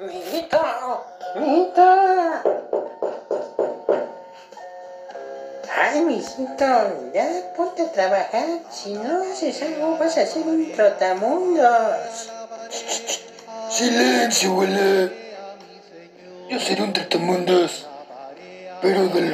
Mijito, mijito. Ay, mijito, ya ponte a trabajar. Si no haces algo, vas a ser un trotamundos. Silencio, abuela. Yo seré un tratamundos, pero del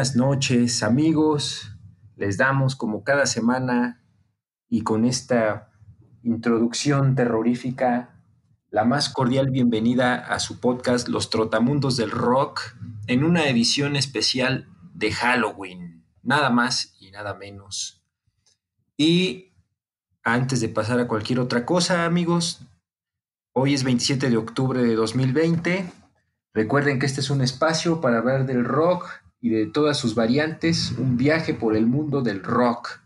buenas noches amigos, les damos como cada semana y con esta introducción terrorífica la más cordial bienvenida a su podcast Los Trotamundos del Rock en una edición especial de Halloween, nada más y nada menos. Y antes de pasar a cualquier otra cosa amigos, hoy es 27 de octubre de 2020. Recuerden que este es un espacio para hablar del rock y de todas sus variantes, un viaje por el mundo del rock.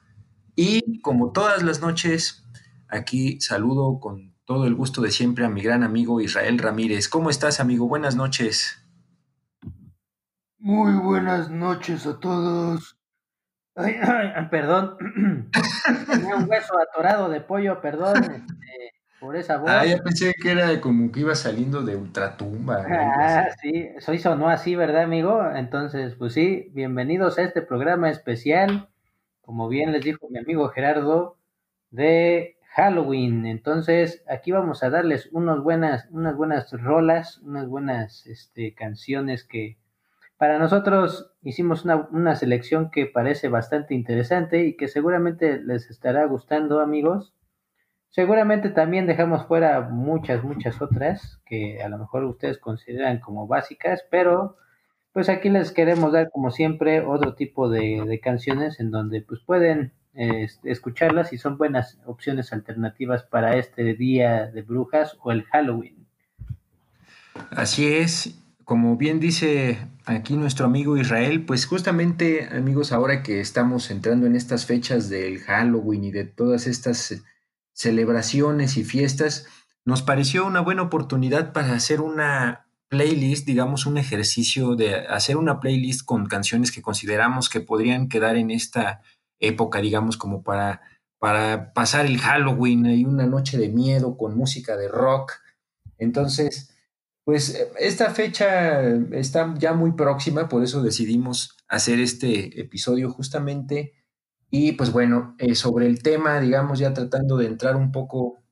Y como todas las noches, aquí saludo con todo el gusto de siempre a mi gran amigo Israel Ramírez. ¿Cómo estás, amigo? Buenas noches. Muy buenas noches a todos. Ay, ay, perdón. Tenía un hueso atorado de pollo, perdón, por esa voz. Ah, ya pensé que era como que iba saliendo de ultratumba. Ah, sí, soy sonó así, ¿verdad, amigo? Entonces, pues sí, bienvenidos a este programa especial, como bien les dijo mi amigo Gerardo, de Halloween. Entonces, aquí vamos a darles unos buenas, unas buenas rolas, unas buenas este, canciones que para nosotros hicimos una, una selección que parece bastante interesante y que seguramente les estará gustando, amigos. Seguramente también dejamos fuera muchas, muchas otras que a lo mejor ustedes consideran como básicas, pero pues aquí les queremos dar como siempre otro tipo de, de canciones en donde pues pueden escucharlas y son buenas opciones alternativas para este día de brujas o el Halloween. Así es, como bien dice aquí nuestro amigo Israel, pues justamente amigos, ahora que estamos entrando en estas fechas del Halloween y de todas estas celebraciones y fiestas, nos pareció una buena oportunidad para hacer una playlist, digamos un ejercicio de hacer una playlist con canciones que consideramos que podrían quedar en esta época, digamos, como para, para pasar el Halloween y una noche de miedo con música de rock. Entonces, pues eh, esta fecha está ya muy próxima, por eso decidimos hacer este episodio justamente. Y pues bueno, eh, sobre el tema, digamos, ya tratando de entrar un poco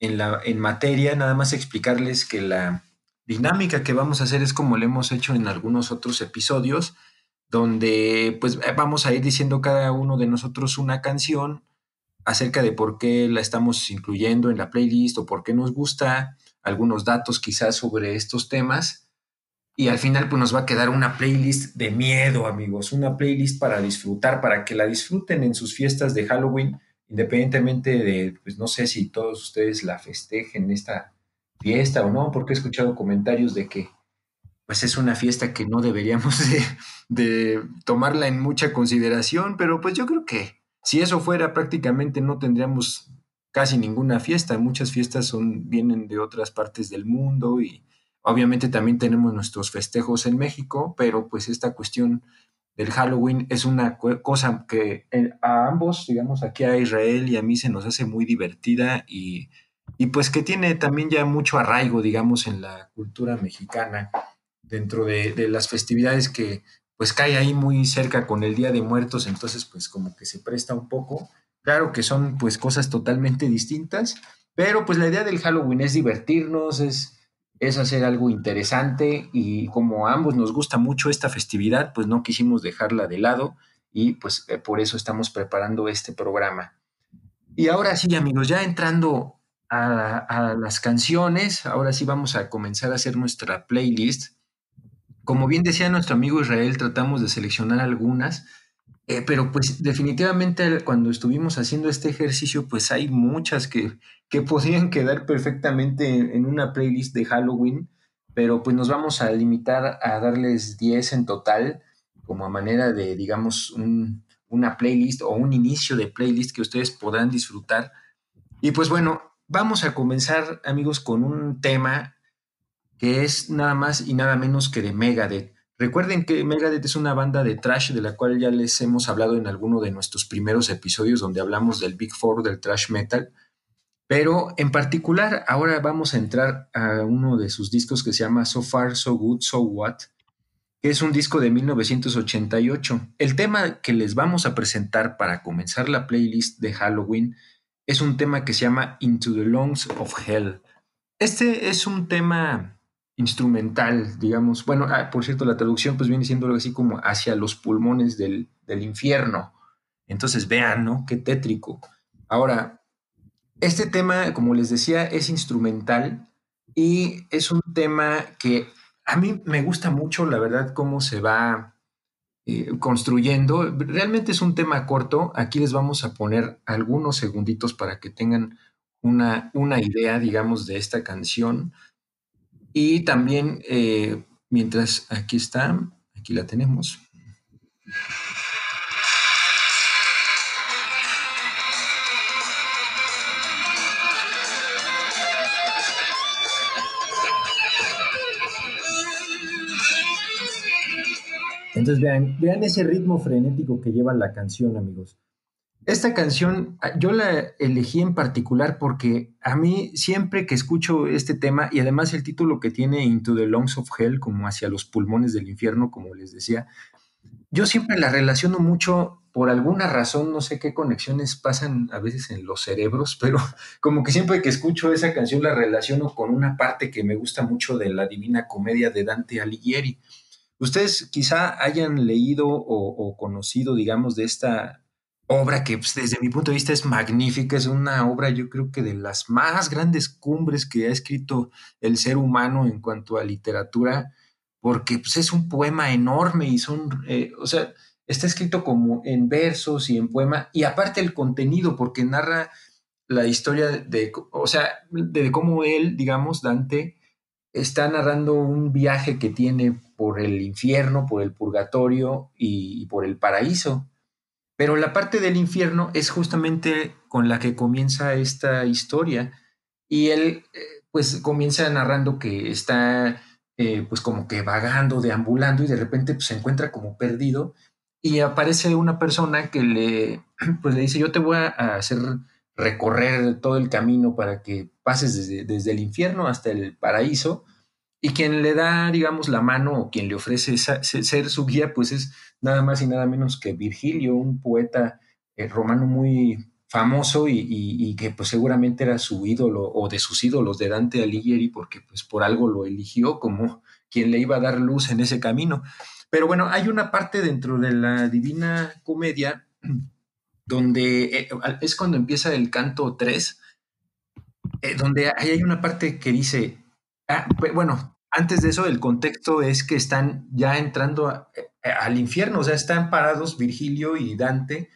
en, la, en materia, nada más explicarles que la dinámica que vamos a hacer es como lo hemos hecho en algunos otros episodios, donde pues eh, vamos a ir diciendo cada uno de nosotros una canción acerca de por qué la estamos incluyendo en la playlist o por qué nos gusta, algunos datos quizás sobre estos temas. Y al final pues nos va a quedar una playlist de miedo, amigos, una playlist para disfrutar, para que la disfruten en sus fiestas de Halloween, independientemente de, pues no sé si todos ustedes la festejen esta fiesta o no, porque he escuchado comentarios de que pues es una fiesta que no deberíamos de, tomarla en mucha consideración, pero pues yo creo que si eso fuera prácticamente no tendríamos casi ninguna fiesta. Muchas fiestas son, vienen de otras partes del mundo y obviamente también tenemos nuestros festejos en México, pero pues esta cuestión del Halloween es una co- cosa que eh, a ambos, digamos aquí a Israel y a mí se nos hace muy divertida y, y pues que tiene también ya mucho arraigo, digamos, en la cultura mexicana dentro de, de las festividades que pues cae ahí muy cerca con el Día de Muertos, entonces pues como que se presta un poco. Claro que son pues cosas totalmente distintas, pero pues la idea del Halloween es divertirnos, es, es hacer algo interesante y como a ambos nos gusta mucho esta festividad, pues no quisimos dejarla de lado y pues eh, por eso estamos preparando este programa. Y ahora sí, amigos, ya entrando a, a, las canciones, ahora sí vamos a comenzar a hacer nuestra playlist. Como bien decía nuestro amigo Israel, tratamos de seleccionar algunas eh, pero pues definitivamente cuando estuvimos haciendo este ejercicio, pues hay muchas que, que podrían quedar perfectamente en, una playlist de Halloween, pero pues nos vamos a limitar a darles 10 en total, como a manera de, digamos, un, una playlist o un inicio de playlist que ustedes podrán disfrutar. Y pues bueno, vamos a comenzar, amigos, con un tema que es nada más y nada menos que de Megadeth. Recuerden que Megadeth es una banda de trash de la cual ya les hemos hablado en alguno de nuestros primeros episodios donde hablamos del Big Four del trash metal. Pero en particular, ahora vamos a entrar a uno de sus discos que se llama So Far, So Good, So What, que es un disco de 1988. El tema que les vamos a presentar para comenzar la playlist de Halloween es un tema que se llama Into the Lungs of Hell. Este es un tema instrumental, digamos. Bueno, ah, por cierto, la traducción pues viene siendo algo así como hacia los pulmones del, del infierno. Entonces, vean, ¿no? Qué tétrico. Ahora, este tema, como les decía, es instrumental y es un tema que a mí me gusta mucho, la verdad, cómo se va eh, construyendo. Realmente es un tema corto. Aquí les vamos a poner algunos segunditos para que tengan una, una idea, digamos, de esta canción. Y también, eh, mientras aquí está, aquí la tenemos. Entonces vean, vean ese ritmo frenético que lleva la canción, amigos. Esta canción ah, yo la elegí en particular porque a mí siempre que escucho este tema y además el título que tiene Into the Lungs of Hell, como hacia los pulmones del infierno, como les decía, yo siempre la relaciono mucho por alguna razón, no sé qué conexiones pasan a veces en los cerebros, pero como que siempre que escucho esa canción la relaciono con una parte que me gusta mucho de la Divina Comedia de Dante Alighieri. Ustedes quizá hayan leído o, o conocido, digamos, de esta obra que pues, desde mi punto de vista es magnífica, es una obra yo creo que de las más grandes cumbres que ha escrito el ser humano en cuanto a literatura, porque pues, es un poema enorme y son, eh, o sea, está escrito como en versos y en poema, y aparte el contenido, porque narra la historia de, o sea, de cómo él, digamos, Dante, está narrando un viaje que tiene por el infierno, por el purgatorio y, y por el paraíso pero la parte del infierno es justamente con la que comienza esta historia. Y él, eh, pues, comienza narrando que está, eh, pues, como que vagando, deambulando, y de repente pues, se encuentra como perdido. Y aparece una persona que le, pues, le dice: Yo te voy a hacer recorrer todo el camino para que pases desde, desde el infierno hasta el paraíso y quien le da, digamos, la mano o quien le ofrece ser su guía, pues es nada más y nada menos que Virgilio, un poeta eh, romano muy famoso y, que pues seguramente era su ídolo o de sus ídolos de Dante Alighieri, porque pues por algo lo eligió como quien le iba a dar luz en ese camino. Pero bueno, hay una parte dentro de la Divina Comedia donde eh, es cuando empieza el canto 3, eh, donde hay una parte que dice, ah, bueno, antes de eso, el contexto es que están ya entrando eh, al infierno, o sea, están parados Virgilio y Dante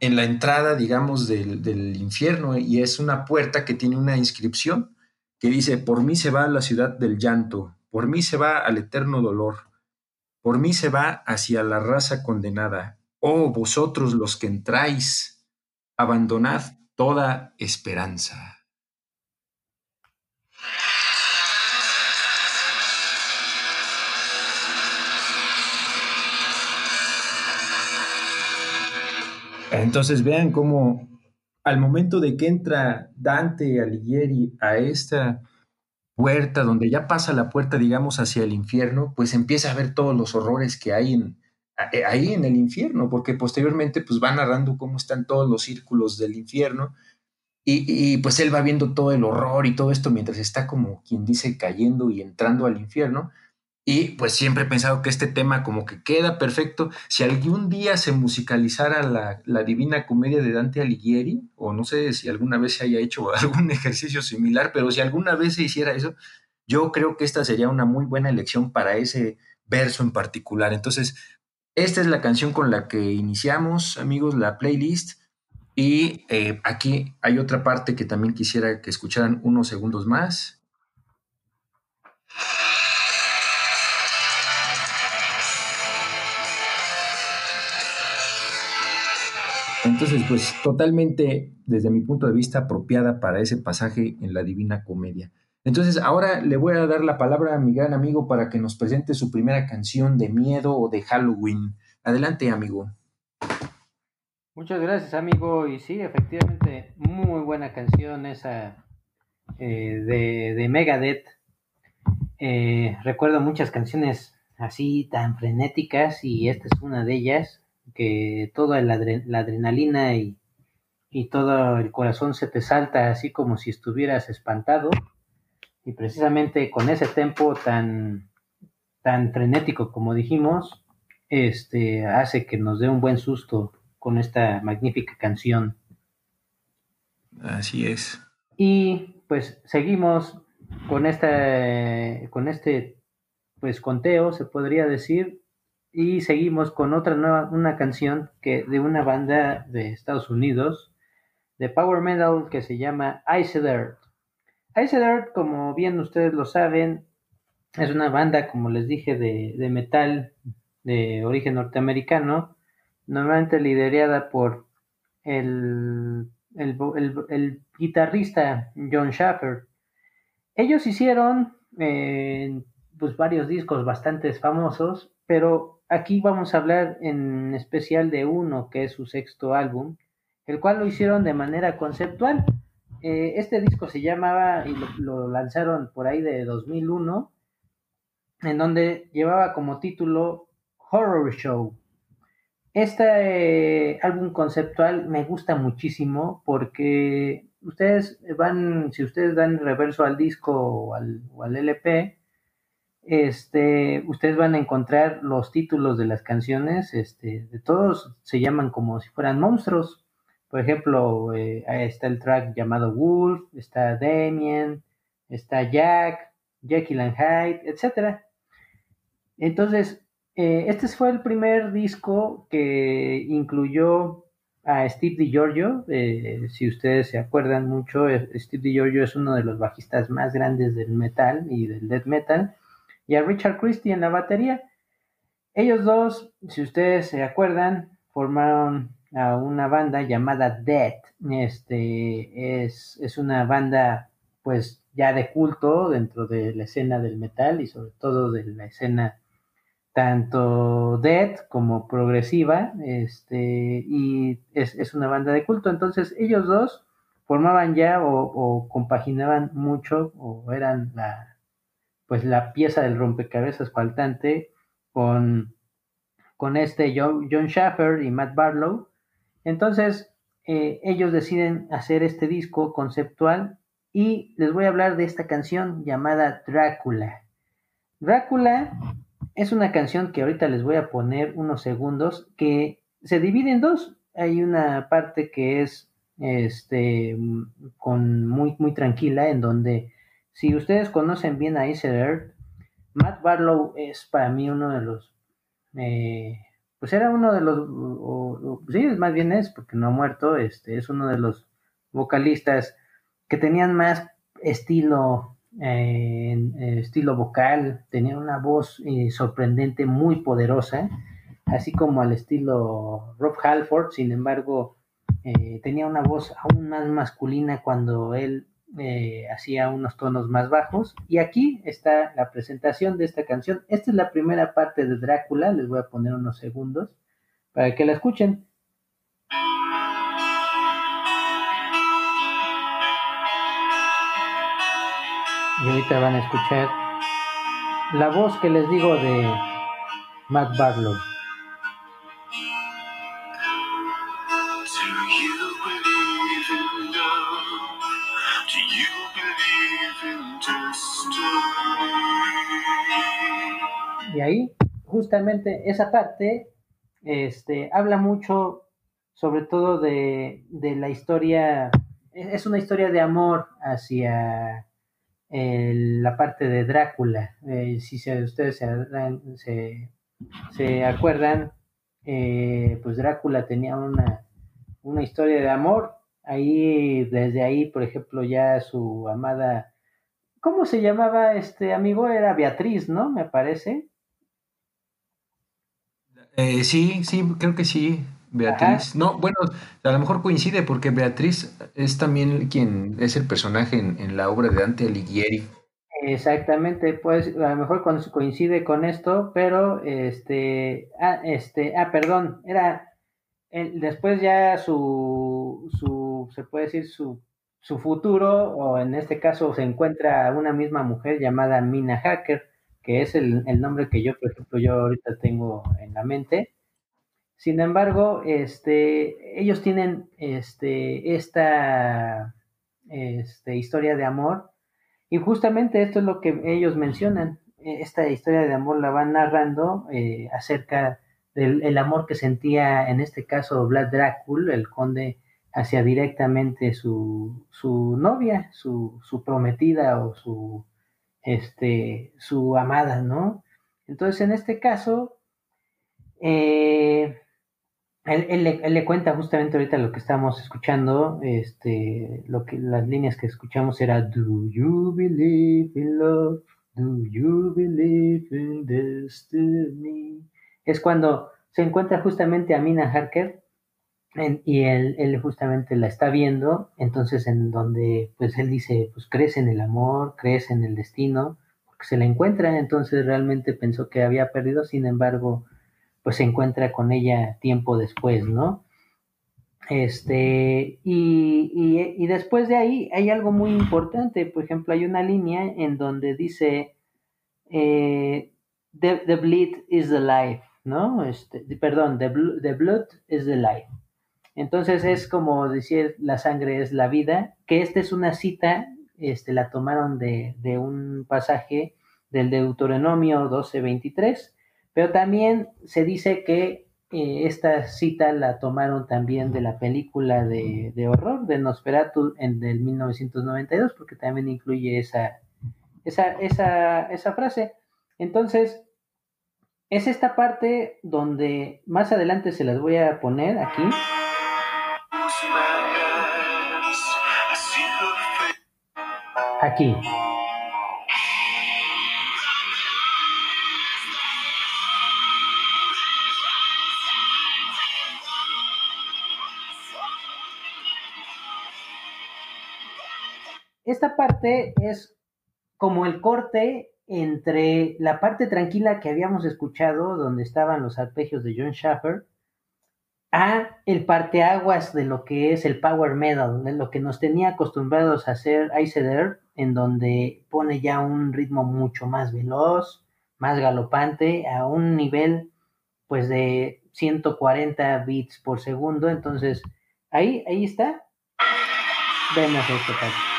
en la entrada, digamos, del, del, infierno, y es una puerta que tiene una inscripción que dice, por mí se va a la ciudad del llanto, por mí se va al eterno dolor, por mí se va hacia la raza condenada. Oh, vosotros los que entráis, abandonad toda esperanza. Entonces vean cómo al momento de que entra Dante Alighieri a esta puerta, donde ya pasa la puerta, digamos, hacia el infierno, pues empieza a ver todos los horrores que hay en, eh, ahí en el infierno, porque posteriormente pues va narrando cómo están todos los círculos del infierno y, pues él va viendo todo el horror y todo esto mientras está como quien dice cayendo y entrando al infierno. Y pues siempre he pensado que este tema como que queda perfecto. Si algún día se musicalizara la, la, Divina Comedia de Dante Alighieri, o no sé si alguna vez se haya hecho algún ejercicio similar, pero si alguna vez se hiciera eso, yo creo que esta sería una muy buena elección para ese verso en particular. Entonces, esta es la canción con la que iniciamos, amigos, la playlist. Y eh, aquí hay otra parte que también quisiera que escucharan unos segundos más. Entonces, pues totalmente, desde mi punto de vista, apropiada para ese pasaje en la Divina Comedia. Entonces, ahora le voy a dar la palabra a mi gran amigo para que nos presente su primera canción de miedo o de Halloween. Adelante, amigo. Muchas gracias, amigo. Y sí, efectivamente, muy buena canción esa eh, de, de, Megadeth. Eh, recuerdo muchas canciones así tan frenéticas y esta es una de ellas, que toda la, adrenalina y, y todo el corazón se te salta así como si estuvieras espantado y precisamente con ese tempo tan, tan frenético como dijimos, este, hace que nos dé un buen susto con esta magnífica canción. Así es. Y pues seguimos con esta, con este, pues conteo, se podría decir, y seguimos con otra nueva, una canción que de una banda de Estados Unidos, de power metal que se llama Ice Earth. Ice Earth, como bien ustedes lo saben, es una banda, como les dije, de, metal de origen norteamericano, normalmente liderada por el, el, guitarrista John Schaffer. Ellos hicieron eh, pues varios discos bastante famosos, pero aquí vamos a hablar en especial de uno que es su sexto álbum, el cual lo hicieron de manera conceptual. Eh, este disco se llamaba, y lo, lanzaron por ahí de 2001, en donde llevaba como título Horror Show. Este eh, álbum conceptual me gusta muchísimo porque ustedes van, si ustedes dan reverso al disco o al, LP, este, ustedes van a encontrar los títulos de las canciones, este, de todos se llaman como si fueran monstruos. Por ejemplo, eh, está el track llamado Wolf, está Damien, está Jack, Jackie and Hyde, etc. Entonces, eh, este fue el primer disco que incluyó a Steve DiGiorgio. Eh, si ustedes se acuerdan mucho, Steve DiGiorgio es uno de los bajistas más grandes del metal y del death metal. Y a Richard Christie en la batería. Ellos dos, si ustedes se acuerdan, formaron una banda llamada Death. Este es, es, una banda pues ya de culto dentro de la escena del metal y sobre todo de la escena tanto Death como progresiva, este, y es, una banda de culto. Entonces ellos dos formaban ya o, compaginaban mucho o eran la pues la pieza del rompecabezas faltante con, con este John, John Schaffer y Matt Barlow entonces, eh, ellos deciden hacer este disco conceptual y les voy a hablar de esta canción llamada Drácula. Drácula es una canción que ahorita les voy a poner unos segundos que se divide en dos. Hay una parte que es este con muy muy tranquila en donde si ustedes conocen bien a Iser Matt Barlow es para mí uno de los eh, pues era uno de los, o, sí, más bien es, porque no ha muerto, este, es uno de los vocalistas que tenían más estilo, eh, estilo vocal, tenía una voz eh, sorprendente, muy poderosa, así como al estilo Rob Halford, sin embargo, eh, tenía una voz aún más masculina cuando él eh, hacía unos tonos más bajos. Y aquí está la presentación de esta canción. Esta es la primera parte de Drácula, les voy a poner unos segundos para que la escuchen. Y ahorita van a escuchar la voz que les digo de Matt Barlow. Esa parte, este, habla mucho, sobre todo de, de la historia, es una historia de amor hacia la parte de Drácula. Eh, si se, ustedes se, se, acuerdan, eh, pues Drácula tenía una, una historia de amor. Ahí, desde ahí, por ejemplo, ya su amada, ¿cómo se llamaba este amigo? Era Beatriz, ¿no? Me parece. Eh, sí, sí, creo que sí. Beatriz. No, bueno, a lo mejor coincide porque Beatriz es también quien es el personaje en, la obra de Dante Alighieri. Exactamente, pues a lo mejor coincide con esto, pero este, ah, este, ah, perdón, era después ya su, su, se puede decir su, su futuro, o en este caso se encuentra una misma mujer llamada Mina Hacker, que es el, nombre que yo, por ejemplo, yo ahorita tengo en la mente sin embargo, este, ellos tienen este, esta este, historia de amor y justamente esto es lo que ellos mencionan. Esta historia de amor la van narrando eh, acerca del amor que sentía en este caso Vlad Dracul, el conde, hacia directamente su, su novia, su, su, prometida o su, este, su amada, ¿no? Entonces, en este caso, eh, él, le, cuenta justamente ahorita lo que estamos escuchando, este, lo que las líneas que escuchamos era Do you believe in love? Do you believe in destiny? Es cuando se encuentra justamente a Mina Harker y él, él, justamente la está viendo, entonces en donde pues él dice, pues crees en el amor, crees en el destino, porque se la encuentra, entonces realmente pensó que había perdido, sin embargo, pues se encuentra con ella tiempo después, ¿no? Este, y, y, después de ahí hay algo muy importante, por ejemplo, hay una línea en donde dice, eh, the, bleed is the life, ¿no? Este, perdón, the, the blood is the life. Entonces es como decir, la sangre es la vida, que esta es una cita, este, la tomaron de, de un pasaje del Deuteronomio 12:23, pero también se dice que eh, esta cita la tomaron también de la película de, horror de Nosferatu en del 1992, porque también incluye esa, esa, esa, esa frase. Entonces, es esta parte donde más adelante se las voy a poner aquí. Aquí. esta parte es como el corte entre la parte tranquila que habíamos escuchado, donde estaban los arpegios de John Schaffer, a el parteaguas de lo que es el power metal, de lo que nos tenía acostumbrados a hacer Iceder, en donde pone ya un ritmo mucho más veloz, más galopante, a un nivel pues de 140 bits por segundo. Entonces, ahí, ahí está. Vemos esto, parte.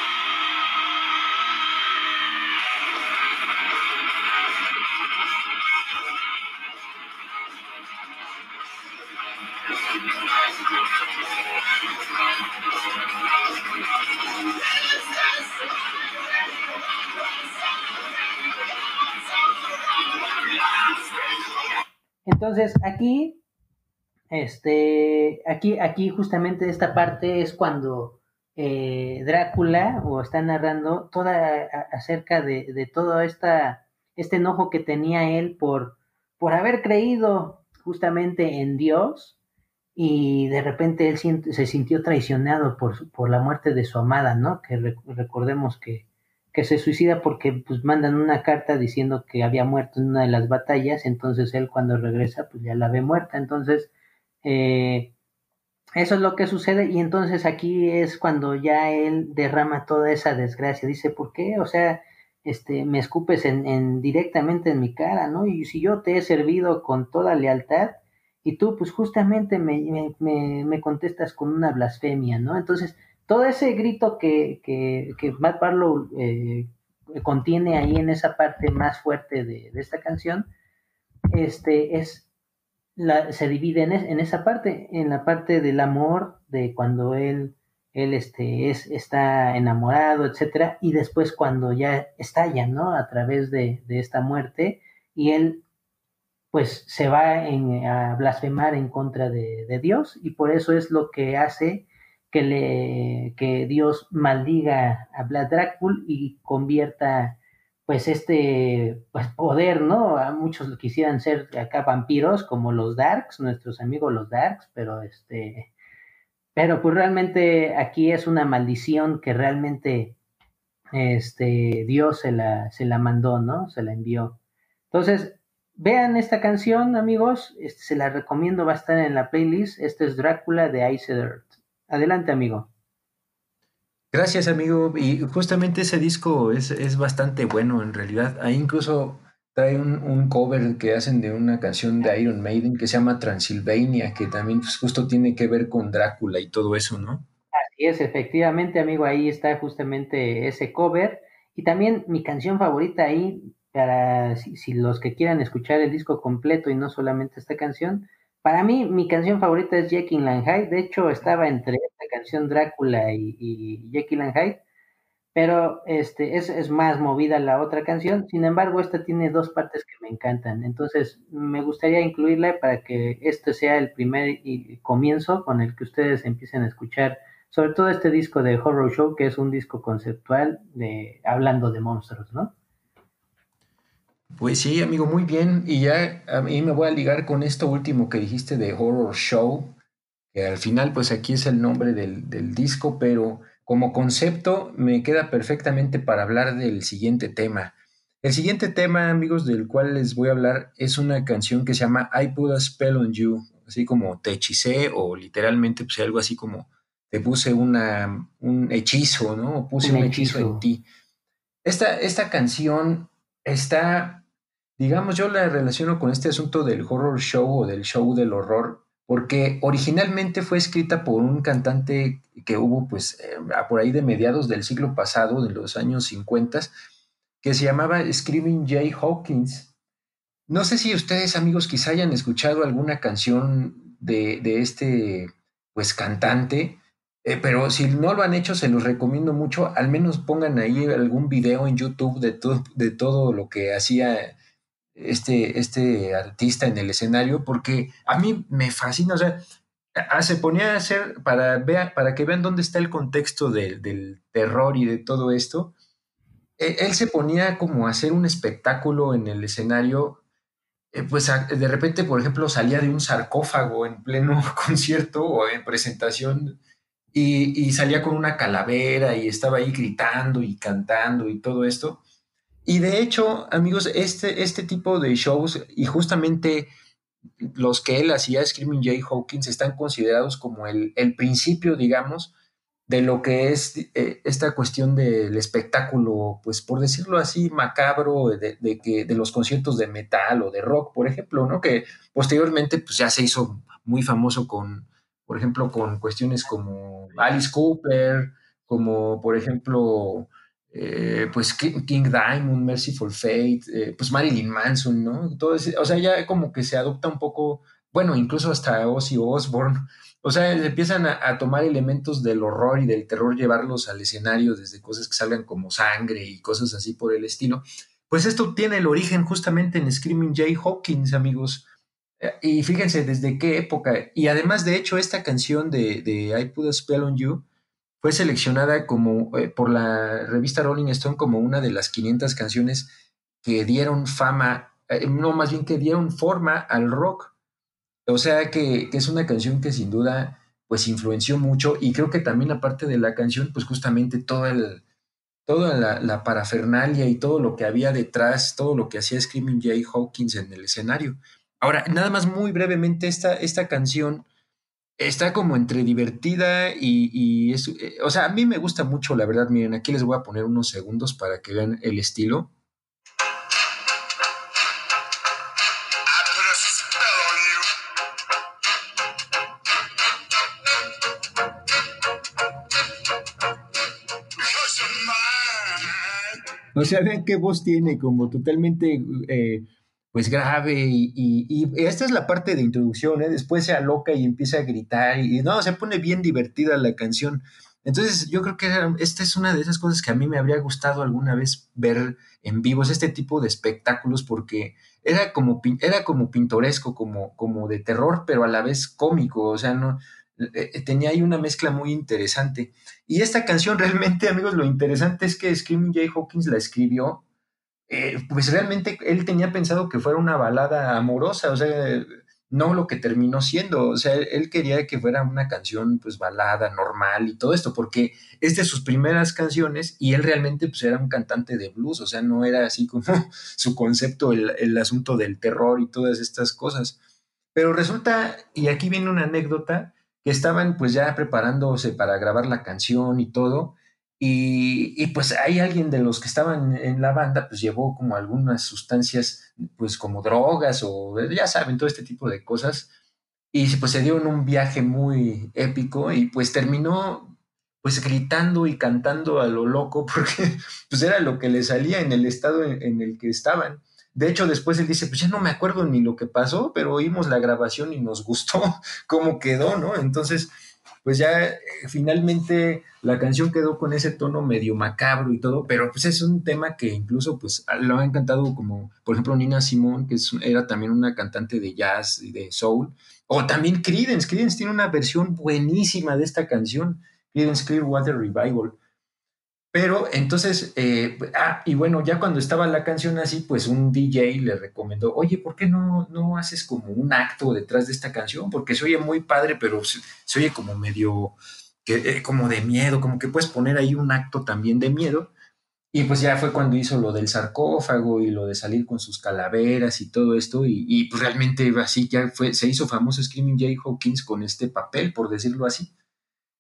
Este, aquí, aquí justamente esta parte es cuando eh, Drácula o está narrando toda acerca de, todo esta, este enojo que tenía él por, por haber creído justamente en Dios y de repente él se sintió traicionado por, por la muerte de su amada, ¿no? Que recordemos que que se suicida porque pues mandan una carta diciendo que había muerto en una de las batallas, entonces él cuando regresa pues ya la ve muerta, entonces eh, eso es lo que sucede y entonces aquí es cuando ya él derrama toda esa desgracia, dice, ¿por qué? O sea, este, me escupes en, directamente en mi cara, ¿no? Y si yo te he servido con toda lealtad y tú pues justamente me, me, me contestas con una blasfemia, ¿no? Entonces, todo ese grito que, que, Matt Barlow eh, contiene ahí en esa parte más fuerte de, esta canción, este es la, se divide en, esa parte, en la parte del amor, de cuando él, él este, es, está enamorado, etcétera, y después cuando ya estalla, ¿no? A través de, de esta muerte, y él pues se va en, a blasfemar en contra de, de, Dios, y por eso es lo que hace que, le, que Dios maldiga a Vlad Dracul y convierta pues este pues poder, ¿no? A muchos quisieran ser acá vampiros como los Darks, nuestros amigos los Darks, pero este pero pues realmente aquí es una maldición que realmente este Dios se la se la mandó, ¿no? Se la envió. Entonces, vean esta canción, amigos, este, se la recomiendo, va a estar en la playlist. Este es Drácula de Ice Dirt. Adelante, amigo. Gracias, amigo. Y justamente ese disco es, es bastante bueno en realidad. Ahí incluso trae un, un, cover que hacen de una canción de Iron Maiden que se llama Transylvania, que también pues, justo tiene que ver con Drácula y todo eso, ¿no? Así es, efectivamente, amigo, ahí está justamente ese cover. Y también mi canción favorita ahí, para si, si los que quieran escuchar el disco completo y no solamente esta canción, para mí, mi canción favorita es Jekyll and Hyde. De hecho, estaba entre esta canción Drácula y, y Jekyll and Hyde, pero este, es, más movida la otra canción. Sin embargo, esta tiene dos partes que me encantan. Entonces, me gustaría incluirla para que este sea el primer comienzo con el que ustedes empiecen a escuchar, sobre todo este disco de Horror Show, que es un disco conceptual de hablando de monstruos, ¿no? Pues sí, amigo, muy bien. Y ya a mí me voy a ligar con esto último que dijiste de Horror Show, que al final pues aquí es el nombre del, del, disco, pero como concepto me queda perfectamente para hablar del siguiente tema. El siguiente tema, amigos, del cual les voy a hablar es una canción que se llama I Put a Spell on You, así como te hechicé o literalmente pues algo así como te puse una, un hechizo, ¿no? O puse un, un hechizo. hechizo en ti. Esta, esta canción está digamos, yo la relaciono con este asunto del horror show o del show del horror, porque originalmente fue escrita por un cantante que hubo, pues, eh, por ahí de mediados del siglo pasado, de los años 50, que se llamaba Screaming Jay Hawkins. No sé si ustedes, amigos, quizá hayan escuchado alguna canción de, de este, pues, cantante. Eh, pero si no lo han hecho, se los recomiendo mucho. Al menos pongan ahí algún video en YouTube de, de todo lo que hacía este, este artista en el escenario, porque a mí me fascina, o sea, se ponía a hacer, para, vea, para que vean dónde está el contexto de, del terror y de todo esto, él, él, se ponía como a hacer un espectáculo en el escenario, eh, pues de repente, por ejemplo, salía de un sarcófago en pleno concierto o en presentación y, y salía con una calavera y estaba ahí gritando y cantando y todo esto. Y de hecho, amigos, este, este tipo de shows y justamente los que él hacía, Screaming Jay Hawkins, están considerados como el, el principio, digamos, de lo que es eh, esta cuestión del espectáculo, pues por decirlo así, macabro, de, de, que, de los conciertos de metal o de rock, por ejemplo, ¿no? Que posteriormente pues ya se hizo muy famoso con, por ejemplo, con cuestiones como Alice Cooper, como por ejemplo eh, pues King Diamond, Merciful Fate, eh, pues Marilyn Manson, ¿no? Todo o sea, ya como que se adopta un poco, bueno, incluso hasta Ozzy Osbourne, o sea, empiezan a, a, tomar elementos del horror y del terror, llevarlos al escenario, desde cosas que salgan como sangre y cosas así por el estilo. Pues esto tiene el origen justamente en Screaming Jay Hawkins, amigos. Eh, y fíjense desde qué época. Y además, de hecho, esta canción de, de I Put a Spell on You, fue seleccionada como, eh, por la revista Rolling Stone como una de las 500 canciones que dieron fama, eh, no, más bien que dieron forma al rock. O sea que, es una canción que sin duda pues influenció mucho y creo que también aparte de la canción pues justamente todo el, toda la, la, parafernalia y todo lo que había detrás, todo lo que hacía Screaming Jay Hawkins en el escenario. Ahora, nada más muy brevemente, esta, esta canción está como entre divertida y, y es, eh, o sea, a mí me gusta mucho, la verdad, miren, aquí les voy a poner unos segundos para que vean el estilo. O sea, vean qué voz tiene, como totalmente eh, pues grave y, y, esta es la parte de introducción, ¿eh? después se aloca y empieza a gritar y no, se pone bien divertida la canción. Entonces yo creo que esta es una de esas cosas que a mí me habría gustado alguna vez ver en vivos, este tipo de espectáculos, porque era como, era como pintoresco, como, como de terror, pero a la vez cómico, o sea, no, eh, tenía ahí una mezcla muy interesante. Y esta canción realmente, amigos, lo interesante es que Screaming Jay Hawkins la escribió eh, pues realmente él tenía pensado que fuera una balada amorosa, o sea, no lo que terminó siendo, o sea, él quería que fuera una canción pues balada, normal y todo esto, porque es de sus primeras canciones y él realmente pues era un cantante de blues, o sea, no era así como su concepto, el, el asunto del terror y todas estas cosas. Pero resulta, y aquí viene una anécdota, que estaban pues ya preparándose para grabar la canción y todo, y, pues hay alguien de los que estaban en la banda, pues llevó como algunas sustancias, pues como drogas o ya saben, todo este tipo de cosas. Y pues se dio en un viaje muy épico y pues terminó pues gritando y cantando a lo loco porque pues era lo que le salía en el estado en, en el que estaban. De hecho, después él dice, pues ya no me acuerdo ni lo que pasó, pero oímos la grabación y nos gustó cómo quedó, ¿no? Entonces, pues ya eh, finalmente la canción quedó con ese tono medio macabro y todo, pero pues es un tema que incluso pues lo ha encantado como, por ejemplo, Nina Simone, que era también una cantante de jazz y de soul, o también Creedence, Creedence tiene una versión buenísima de esta canción, Creedence Clearwater Revival, pero entonces, eh, ah, y bueno, ya cuando estaba la canción así, pues un DJ le recomendó, oye, ¿por qué no, no haces como un acto detrás de esta canción? Porque se oye muy padre, pero se, oye como medio, que, eh, como de miedo, como que puedes poner ahí un acto también de miedo. Y pues ya fue cuando hizo lo del sarcófago y lo de salir con sus calaveras y todo esto. Y, y pues realmente así ya fue, se hizo famoso Screaming Jay Hawkins con este papel, por decirlo así.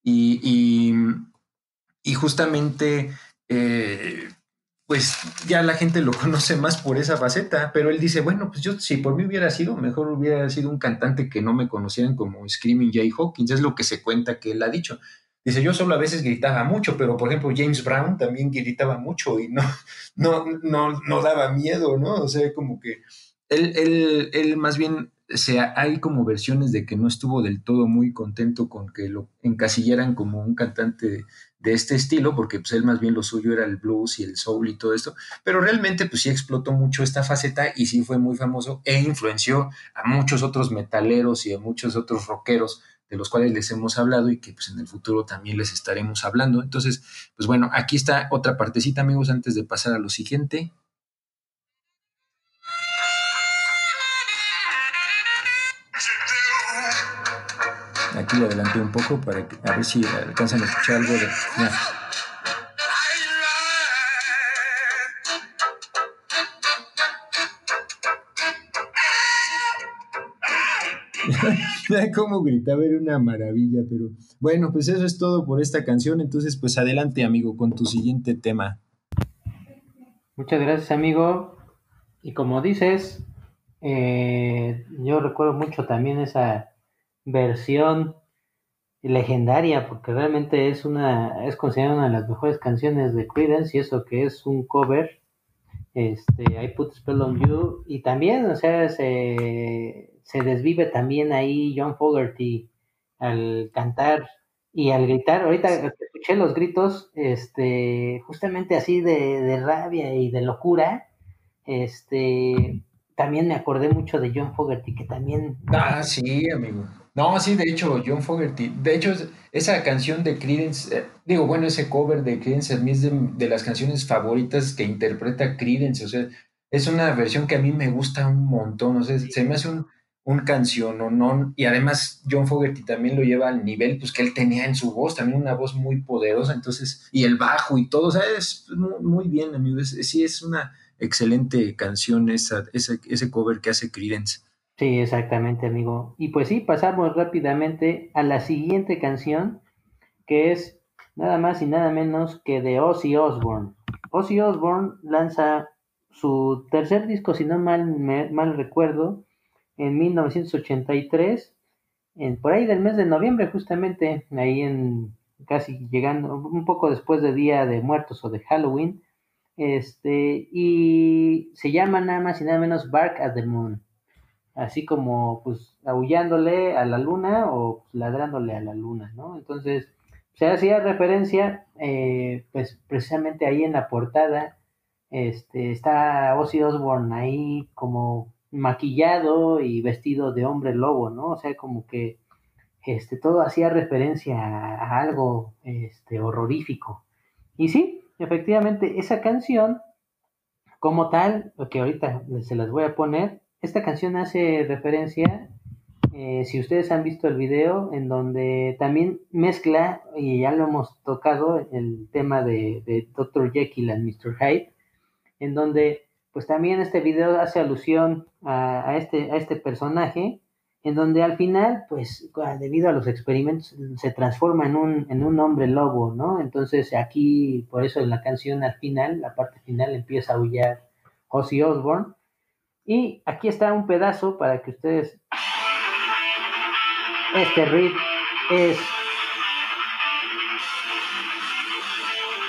y, y y justamente, eh, pues ya la gente lo conoce más por esa faceta, pero él dice, bueno, pues yo si por mí hubiera sido, mejor hubiera sido un cantante que no me conocieran como Screaming Jay Hawkins, es lo que se cuenta que él ha dicho. Dice, yo solo a veces gritaba mucho, pero por ejemplo James Brown también gritaba mucho y no, no, no, no daba miedo, ¿no? O sea, como que él, él, él más bien sea, hay como versiones de que no estuvo del todo muy contento con que lo encasillaran como un cantante de, este estilo, porque pues él más bien lo suyo era el blues y el soul y todo esto, pero realmente pues sí explotó mucho esta faceta y sí fue muy famoso e influenció a muchos otros metaleros y a muchos otros rockeros de los cuales les hemos hablado y que pues en el futuro también les estaremos hablando. Entonces, pues bueno, aquí está otra partecita amigos antes de pasar a lo siguiente. Aquí le adelanté un poco para que, a ver si alcanzan a escuchar algo de. Ya. cómo gritaba, era una maravilla, pero bueno, pues eso es todo por esta canción, entonces pues adelante amigo con tu siguiente tema. Muchas gracias amigo, y como dices, eh, yo recuerdo mucho también esa versión legendaria porque realmente es una es considerada una de las mejores canciones de Creedence y eso que es un cover este I Put Spell on You y también o sea se, se desvive también ahí John Fogerty al cantar y al gritar. Ahorita escuché los gritos este justamente así de, de rabia y de locura este también me acordé mucho de John Fogerty que también ah sí amigo no, sí, de hecho, John Fogerty. De hecho, esa canción de Creedence, eh, digo, bueno, ese cover de Creedence a mí es de, las canciones favoritas que interpreta Creedence. O sea, es una versión que a mí me gusta un montón. O sea, se me hace un, un canción, ¿no? no y además, John Fogerty también lo lleva al nivel pues, que él tenía en su voz, también una voz muy poderosa. Entonces, y el bajo y todo. O sea, es muy, bien, amigo. sí, es una excelente canción esa, ese, ese cover que hace Creedence. Sí, exactamente, amigo. Y pues sí, pasamos rápidamente a la siguiente canción, que es nada más y nada menos que de Ozzy Osbourne. Ozzy Osbourne lanza su tercer disco, si no mal, mal recuerdo, en 1983, en, por ahí del mes de noviembre, justamente, ahí en casi llegando, un poco después de Día de Muertos o de Halloween, Este, y se llama nada más y nada menos Bark at the Moon. Así como, pues, aullándole a la luna o ladrándole a la luna, ¿no? Entonces, se hacía referencia, eh, pues, precisamente ahí en la portada, este, está Ozzy Osbourne ahí como maquillado y vestido de hombre lobo, ¿no? O sea, como que este, todo hacía referencia a, algo este, horrorífico. Y sí, efectivamente, esa canción, como tal, que ahorita se las voy a poner, esta canción hace referencia, eh, si ustedes han visto el video, en donde también mezcla, y ya lo hemos tocado, el tema de, de Dr. Jekyll and Mr. Hyde, en donde pues también este video hace alusión a, este, a este personaje, en donde al final, pues debido a los experimentos, se transforma en un, en un hombre lobo, ¿no? Entonces aquí, por eso en la canción al final, la parte final empieza a aullar Ozzy Osbourne. Y aquí está un pedazo para que ustedes... Este riff es...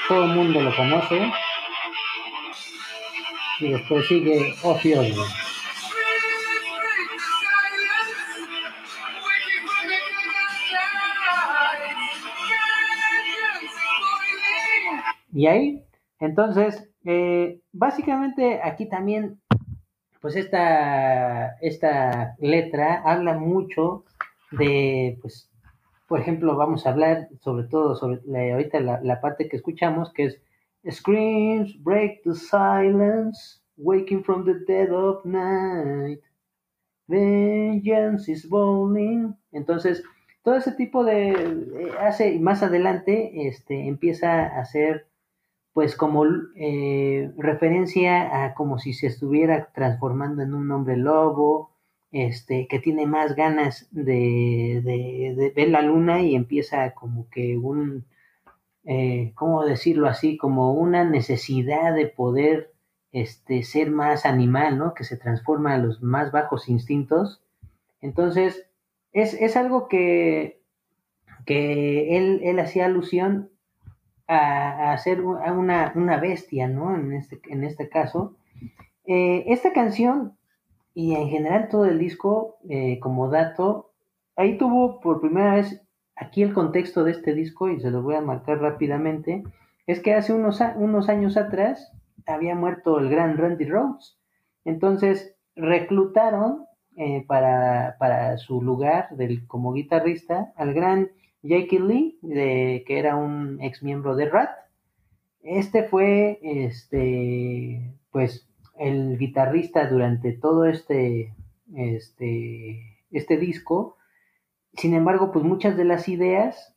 Todo el mundo lo conoce. Y después sigue Ozzy. Y ahí, entonces, eh, básicamente aquí también, pues esta, esta letra habla mucho de, pues, por ejemplo, vamos a hablar sobre todo sobre ahorita la, la, parte que escuchamos, que es Screams break the silence, waking from the dead of night. Vengeance is bowling. Entonces, todo ese tipo de eh, hace más adelante este empieza a hacer pues como eh, referencia a como si se estuviera transformando en un hombre lobo, este, que tiene más ganas de, de, ver la luna y empieza como que un, eh, ¿cómo decirlo así? Como una necesidad de poder este, ser más animal, ¿no? Que se transforma a los más bajos instintos. Entonces, es, es algo que, que él, él hacía alusión a, a ser una, una, bestia, ¿no? En este, en este caso. Eh, esta canción y en general todo el disco, eh, como dato, ahí tuvo por primera vez aquí el contexto de este disco, y se lo voy a marcar rápidamente, es que hace unos, unos años atrás había muerto el gran Randy Rhodes. Entonces reclutaron eh, para, para, su lugar del, como guitarrista al gran Jake Lee, de, que era un ex miembro de Rat. Este fue, este, pues, el guitarrista durante todo este, este, este disco. Sin embargo, pues muchas de las ideas,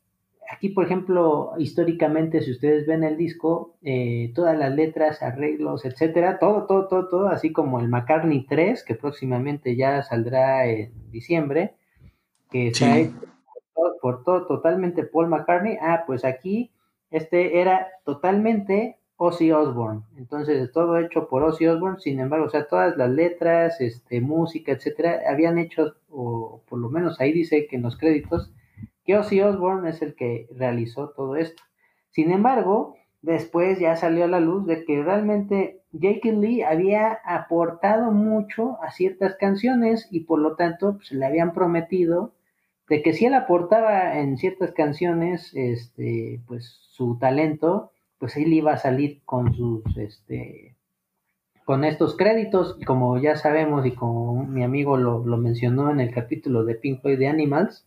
aquí por ejemplo, históricamente, si ustedes ven el disco, eh, todas las letras, arreglos, etcétera, todo, todo, todo, todo, así como el McCartney 3, que próximamente ya saldrá en diciembre, que está sí. hecho por todo totalmente Paul McCartney. Ah, pues aquí este era totalmente Ozzy Osbourne. Entonces, todo hecho por Ozzy Osbourne, sin embargo, o sea, todas las letras, este, música, etcétera, habían hecho, o por lo menos ahí dice que en los créditos, que Ozzy Osbourne es el que realizó todo esto. Sin embargo, después ya salió a la luz de que realmente Jake Lee había aportado mucho a ciertas canciones y por lo tanto pues, le habían prometido de que si él aportaba en ciertas canciones este pues su talento pues él iba a salir con sus este con estos créditos. Como ya sabemos y como mi amigo lo, lo mencionó en el capítulo de Pink Floyd de Animals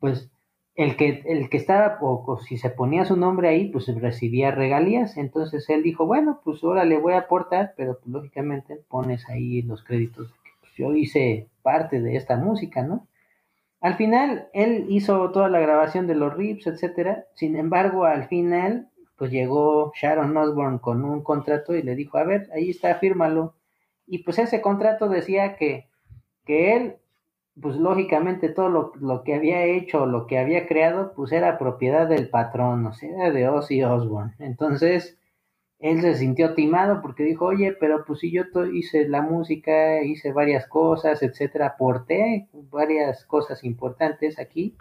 pues el que el que estaba o, si se ponía su nombre ahí pues recibía regalías. Entonces él dijo bueno pues ahora le voy a aportar pero pues, lógicamente pones ahí los créditos pues, yo hice parte de esta música no al final, él hizo toda la grabación de los riffs, etcétera. Sin embargo, al final, pues llegó Sharon Osbourne con un contrato y le dijo, a ver, ahí está, fírmalo. Y pues ese contrato decía que, que él, pues lógicamente todo lo, lo, que había hecho, lo que había creado, pues era propiedad del patrón, o sea, de Ozzy Osbourne. Entonces, él se sintió timado porque dijo, oye, pero pues si yo hice la música, hice varias cosas, etcétera, aporté varias cosas importantes aquí,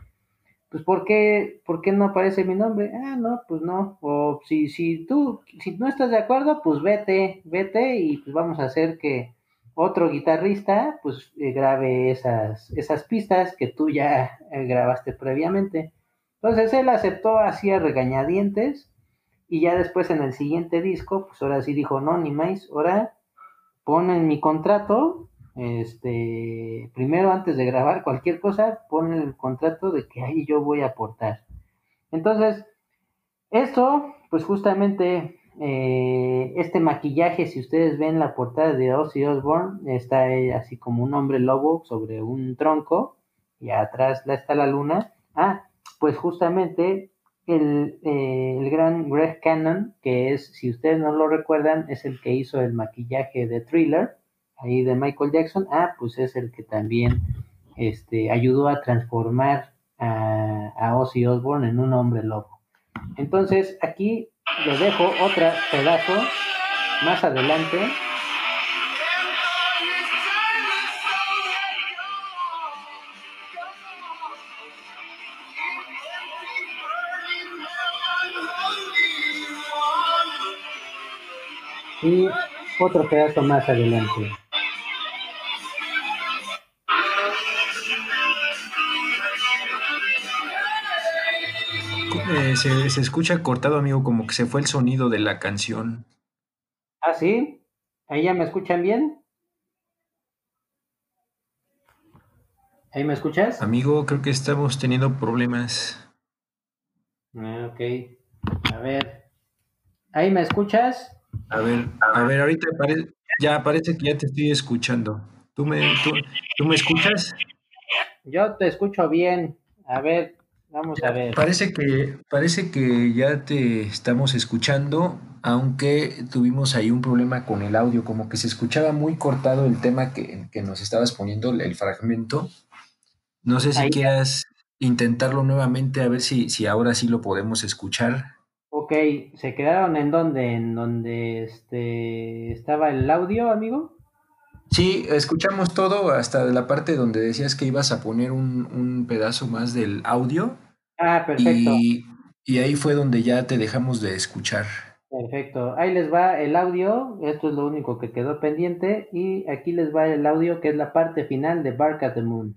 pues ¿por qué, ¿por qué no aparece mi nombre? Ah, no, pues no. O si, si tú, si no estás de acuerdo, pues vete, vete y pues vamos a hacer que otro guitarrista pues eh, grabe esas, esas pistas que tú ya eh, grabaste previamente. Entonces él aceptó así a regañadientes y ya después en el siguiente disco, pues ahora sí dijo, no, ni más, ahora ponen mi contrato este, primero antes de grabar cualquier cosa, pon el contrato de que ahí yo voy a aportar. Entonces, esto, pues justamente eh, este maquillaje, si ustedes ven la portada de Ozzy Osbourne, está así como un hombre lobo sobre un tronco y atrás está la luna. Ah, pues justamente el, eh, el, gran Greg Cannon, que es, si ustedes no lo recuerdan, es el que hizo el maquillaje de Thriller ahí de Michael Jackson, ah, pues es el que también este, ayudó a transformar a, a Ozzy Osbourne en un hombre lobo. Entonces, aquí les dejo otro pedazo más adelante. Y otro pedazo más adelante. Eh, se, se, escucha cortado, amigo, como que se fue el sonido de la canción. ¿Ah, sí? ¿Ahí ya me escuchan bien? ¿Ahí me escuchas? Amigo, creo que estamos teniendo problemas. Ah, ok. A ver. ¿Ahí me escuchas? A ver, a ver, ahorita ya parece que ya te estoy escuchando. ¿Tú me, tú, ¿Tú me escuchas? Yo te escucho bien. A ver, Vamos a ver. Parece que, parece que ya te estamos escuchando, aunque tuvimos ahí un problema con el audio, como que se escuchaba muy cortado el tema que, que nos estabas poniendo, el fragmento. No sé si quieras intentarlo nuevamente, a ver si, si ahora sí lo podemos escuchar. Ok, ¿se quedaron en dónde? ¿En donde este, estaba el audio, amigo? Sí, escuchamos todo hasta la parte donde decías que ibas a poner un, un pedazo más del audio. Ah, perfecto. Y, y, ahí fue donde ya te dejamos de escuchar. Perfecto. Ahí les va el audio. Esto es lo único que quedó pendiente. Y aquí les va el audio que es la parte final de Bark at the Moon.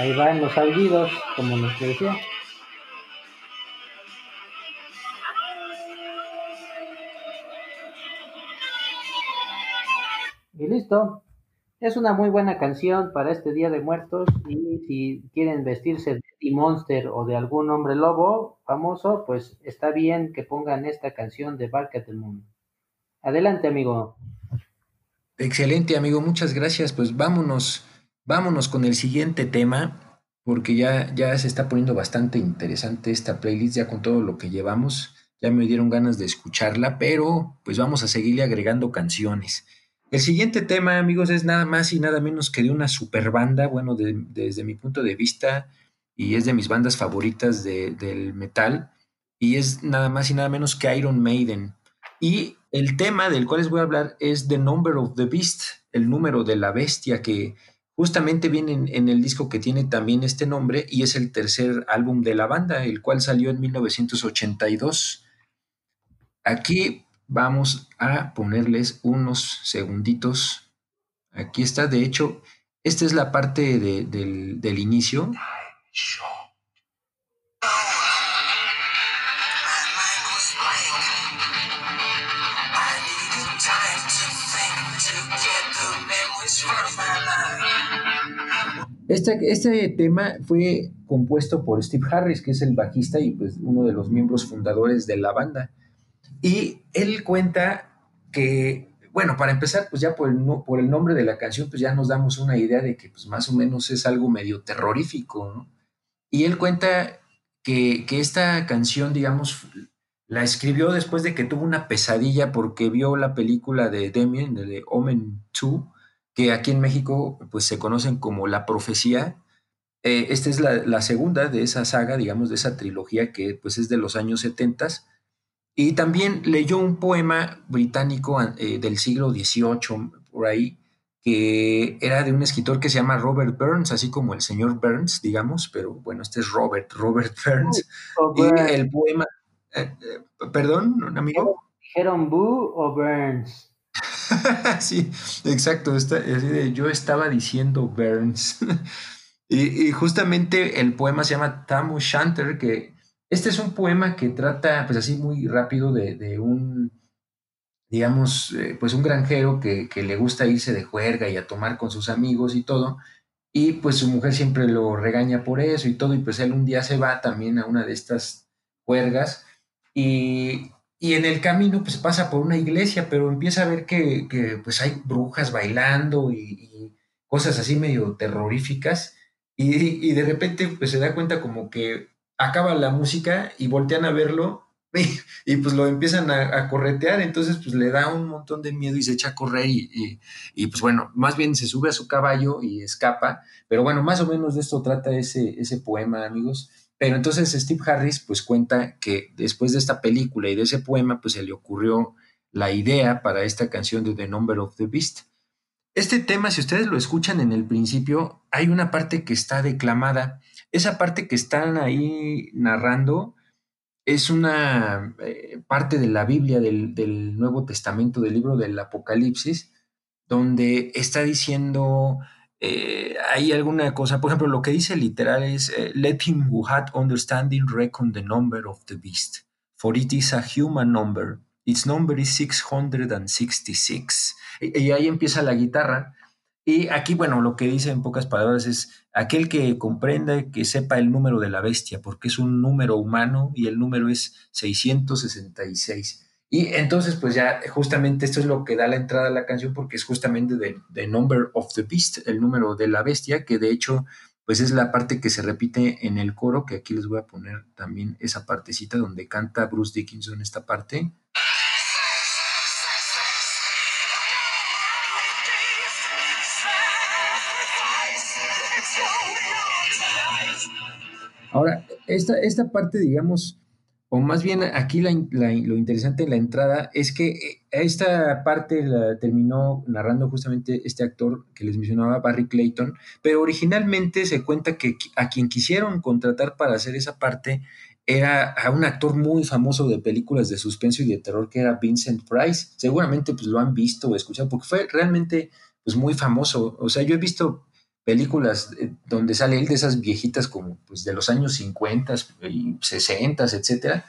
Ahí van los aullidos, como nos decía. Y listo. Es una muy buena canción para este Día de Muertos y si quieren vestirse de Monster o de algún hombre lobo famoso, pues está bien que pongan esta canción de Bark at the Moon. Adelante, amigo. Excelente, amigo. Muchas gracias. Pues vámonos, vámonos con el siguiente tema, porque ya, ya se está poniendo bastante interesante esta playlist, ya con todo lo que llevamos. Ya me dieron ganas de escucharla, pero pues vamos a seguirle agregando canciones. El siguiente tema, amigos, es nada más y nada menos que de una super banda, bueno, desde mi punto de vista, y es de mis bandas favoritas del metal, y es nada más y nada menos que Iron Maiden. Y el tema del cual les voy a hablar es The Number of the Beast, el número de la bestia, que justamente viene en, el disco que tiene también este nombre, y es el tercer álbum de la banda, el cual salió en 1982. Aquí vamos a ponerles unos segunditos. Aquí está, de hecho, esta es la parte de, del, del inicio. Este, este, tema fue compuesto por Steve Harris, que es el bajista y pues uno de los miembros fundadores de la banda. Y él cuenta que, bueno, para empezar, pues ya por el, nombre de la canción, pues ya nos damos una idea de que pues más o menos es algo medio terrorífico. Y él cuenta que, que esta canción, digamos, la escribió después de que tuvo una pesadilla porque vio la película de Damien, de Omen 2, que aquí en México pues se conocen como La Profecía. Eh, esta es la, la, segunda de esa saga, digamos, de esa trilogía que pues es de los años 70 Y también leyó un poema británico eh, del siglo XVIII, por ahí, que era de un escritor que se llama Robert Burns, así como el señor Burns, digamos, pero bueno, este es Robert, Robert Burns. Y el poema, eh, perdón, amigo. ¿Dijeron Boo o Burns? sí, exacto. de, yo estaba diciendo Burns. y, justamente el poema se llama Tam O'Shanter, que este es un poema que trata, pues así muy rápido, de, de un, digamos, eh, pues un granjero que, que le gusta irse de juerga y a tomar con sus amigos y todo. Y pues su mujer siempre lo regaña por eso y todo. Y pues él un día se va también a una de estas juergas y, y en el camino pues pasa por una iglesia, pero empieza a ver que, que, pues hay brujas bailando y, cosas así medio terroríficas. Y, y de repente pues se da cuenta como que acaba la música y voltean a verlo y, y, pues lo empiezan a, a, corretear, entonces pues le da un montón de miedo y se echa a correr y, y, y, pues bueno, más bien se sube a su caballo y escapa, pero bueno, más o menos de esto trata ese, ese poema, amigos. Pero entonces Steve Harris pues cuenta que después de esta película y de ese poema pues se le ocurrió la idea para esta canción de The Number of the Beast. Este tema, si ustedes lo escuchan en el principio, hay una parte que está declamada. Esa parte que están ahí narrando es una eh, parte de la Biblia, del, del, Nuevo Testamento, del libro del Apocalipsis, donde está diciendo, eh, hay alguna cosa, por ejemplo, lo que dice literal es, eh, let him who had understanding reckon the number of the beast, for it is a human number, its number is 666. Y, y ahí empieza la guitarra. Y aquí, bueno, lo que dice en pocas palabras es aquel que comprenda, que sepa el número de la bestia, porque es un número humano y el número es 666. Y entonces, pues ya justamente esto es lo que da la entrada a la canción, porque es justamente de, The Number of the Beast, el número de la bestia, que de hecho, pues es la parte que se repite en el coro, que aquí les voy a poner también esa partecita donde canta Bruce Dickinson esta parte. Ahora, esta, esta parte, digamos, o más bien aquí la, lo interesante de la entrada es que esta parte la terminó narrando justamente este actor que les mencionaba, Barry Clayton, pero originalmente se cuenta que a quien quisieron contratar para hacer esa parte era a un actor muy famoso de películas de suspenso y de terror que era Vincent Price. Seguramente pues lo han visto o escuchado porque fue realmente pues muy famoso. O sea, yo he visto películas donde sale él de esas viejitas como pues de los años 50 y 60, etcétera.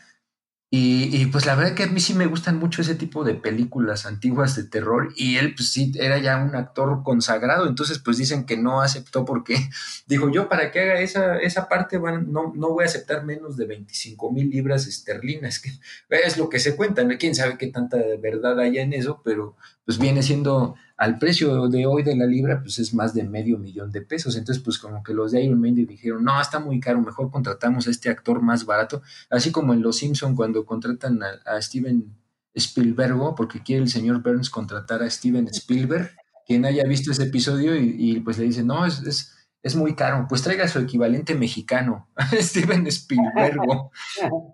Y, y, pues la verdad que a mí sí me gustan mucho ese tipo de películas antiguas de terror y él pues sí era ya un actor consagrado, entonces pues dicen que no aceptó porque dijo yo para que haga esa, esa parte van, no, no voy a aceptar menos de 25 mil libras esterlinas, que es lo que se cuenta, ¿no? quién sabe qué tanta verdad haya en eso, pero pues viene siendo al precio de hoy de la libra, pues es más de medio millón de pesos. Entonces, pues como que los de Iron Maiden dijeron, no, está muy caro, mejor contratamos a este actor más barato. Así como en Los Simpson cuando contratan a, Steven Spielberg, porque quiere el señor Burns contratar a Steven Spielberg, quien haya visto ese episodio y, y pues le dice, no, es, es, es, muy caro, pues traiga su equivalente mexicano, Steven Spielberg.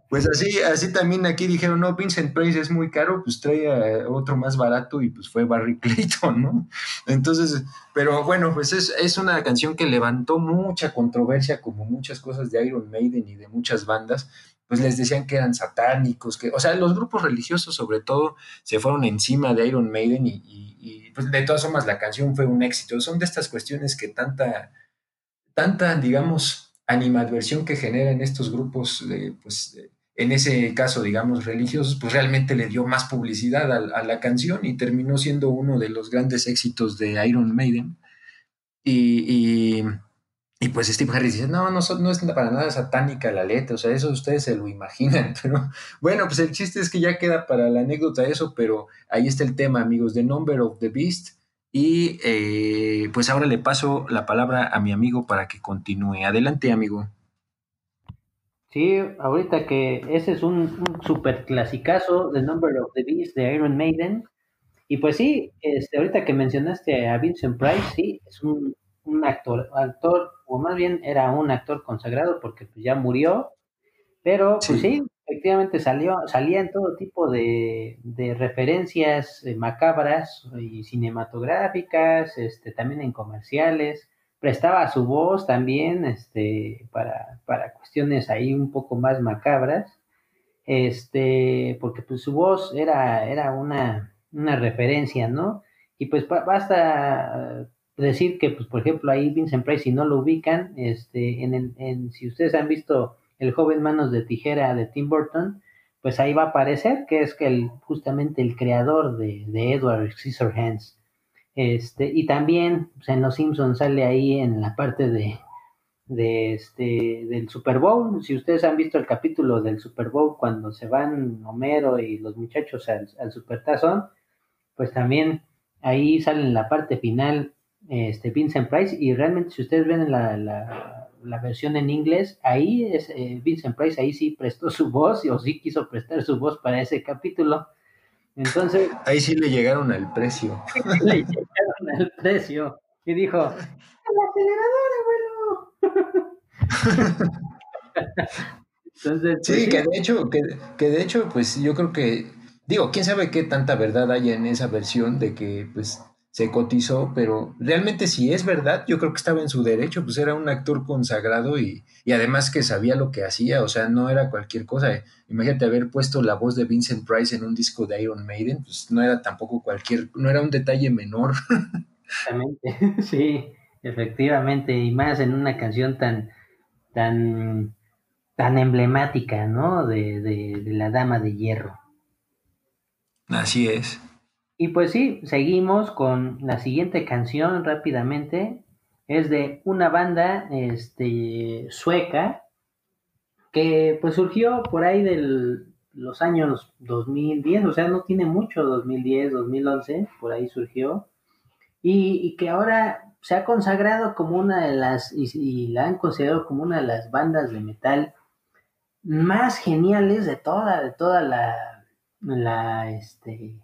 Pues así, así también aquí dijeron, no, Vincent Price es muy caro, pues trae otro más barato y pues fue Barry Clayton, ¿no? Entonces, pero bueno, pues es, es, una canción que levantó mucha controversia, como muchas cosas de Iron Maiden y de muchas bandas, pues les decían que eran satánicos, que, o sea, los grupos religiosos sobre todo se fueron encima de Iron Maiden y, y pues de todas formas la canción fue un éxito. Son de estas cuestiones que tanta, tanta, digamos, animadversión que generan estos grupos, eh, pues en ese caso, digamos, religiosos, pues realmente le dio más publicidad a, la canción y terminó siendo uno de los grandes éxitos de Iron Maiden. Y, y, y pues Steve Harris dice, no, no, no, es para nada satánica la letra, o sea, eso ustedes se lo imaginan, pero bueno, pues el chiste es que ya queda para la anécdota eso, pero ahí está el tema, amigos, The Number of the Beast. Y eh, pues ahora le paso la palabra a mi amigo para que continúe. Adelante, amigo. Sí, ahorita que ese es un, un super clasicazo, The Number of the Beast de Iron Maiden. Y pues sí, este, ahorita que mencionaste a Vincent Price, sí, es un, un actor, actor, o más bien era un actor consagrado porque pues, ya murió. Pero pues sí. sí, efectivamente salió, salía en todo tipo de, de referencias eh, macabras y cinematográficas, este, también en comerciales, prestaba su voz también este, para, para cuestiones ahí un poco más macabras, este, porque pues su voz era, era una, una referencia, ¿no? Y pues ba- basta decir que, pues, por ejemplo, ahí Vincent Price, si no lo ubican, este, en, el- en, si ustedes han visto El joven manos de tijera de Tim Burton, pues ahí va a aparecer que es que el, justamente el creador de, de Edward Scissorhands. Este, y también pues, en Los Simpsons sale ahí en la parte de, de este, del Super Bowl. Si ustedes han visto el capítulo del Super Bowl cuando se van Homero y los muchachos al, al Supertazón, pues también ahí sale en la parte final este Vincent Price y realmente si ustedes ven la, la, la versión en inglés, ahí es eh, Vincent Price, ahí sí prestó su voz o sí quiso prestar su voz para ese capítulo. Entonces, Ahí sí le llegaron al precio. le llegaron el precio y dijo, ¡el acelerador, abuelo! Entonces, pues, Sí, que de hecho, que, que de hecho, pues yo creo que, digo, quién sabe qué tanta verdad haya en esa versión de que pues se cotizó, pero realmente si es verdad, yo creo que estaba en su derecho, pues era un actor consagrado y, y además que sabía lo que hacía, o sea, no era cualquier cosa. Imagínate haber puesto la voz de Vincent Price en un disco de Iron Maiden, pues no era tampoco cualquier, no era un detalle menor. Exactamente, sí, efectivamente, y más en una canción tan, tan, tan emblemática, ¿no? De, de, de la Dama de Hierro. Así es. Y pues sí, seguimos con la siguiente canción rápidamente. Es de una banda este, sueca que pues surgió por ahí de los años 2010, o sea, no tiene mucho, 2010, 2011, por ahí surgió. Y, que ahora se ha consagrado como una de las, y, y la han considerado como una de las bandas de metal más geniales de toda, de toda la, la, este,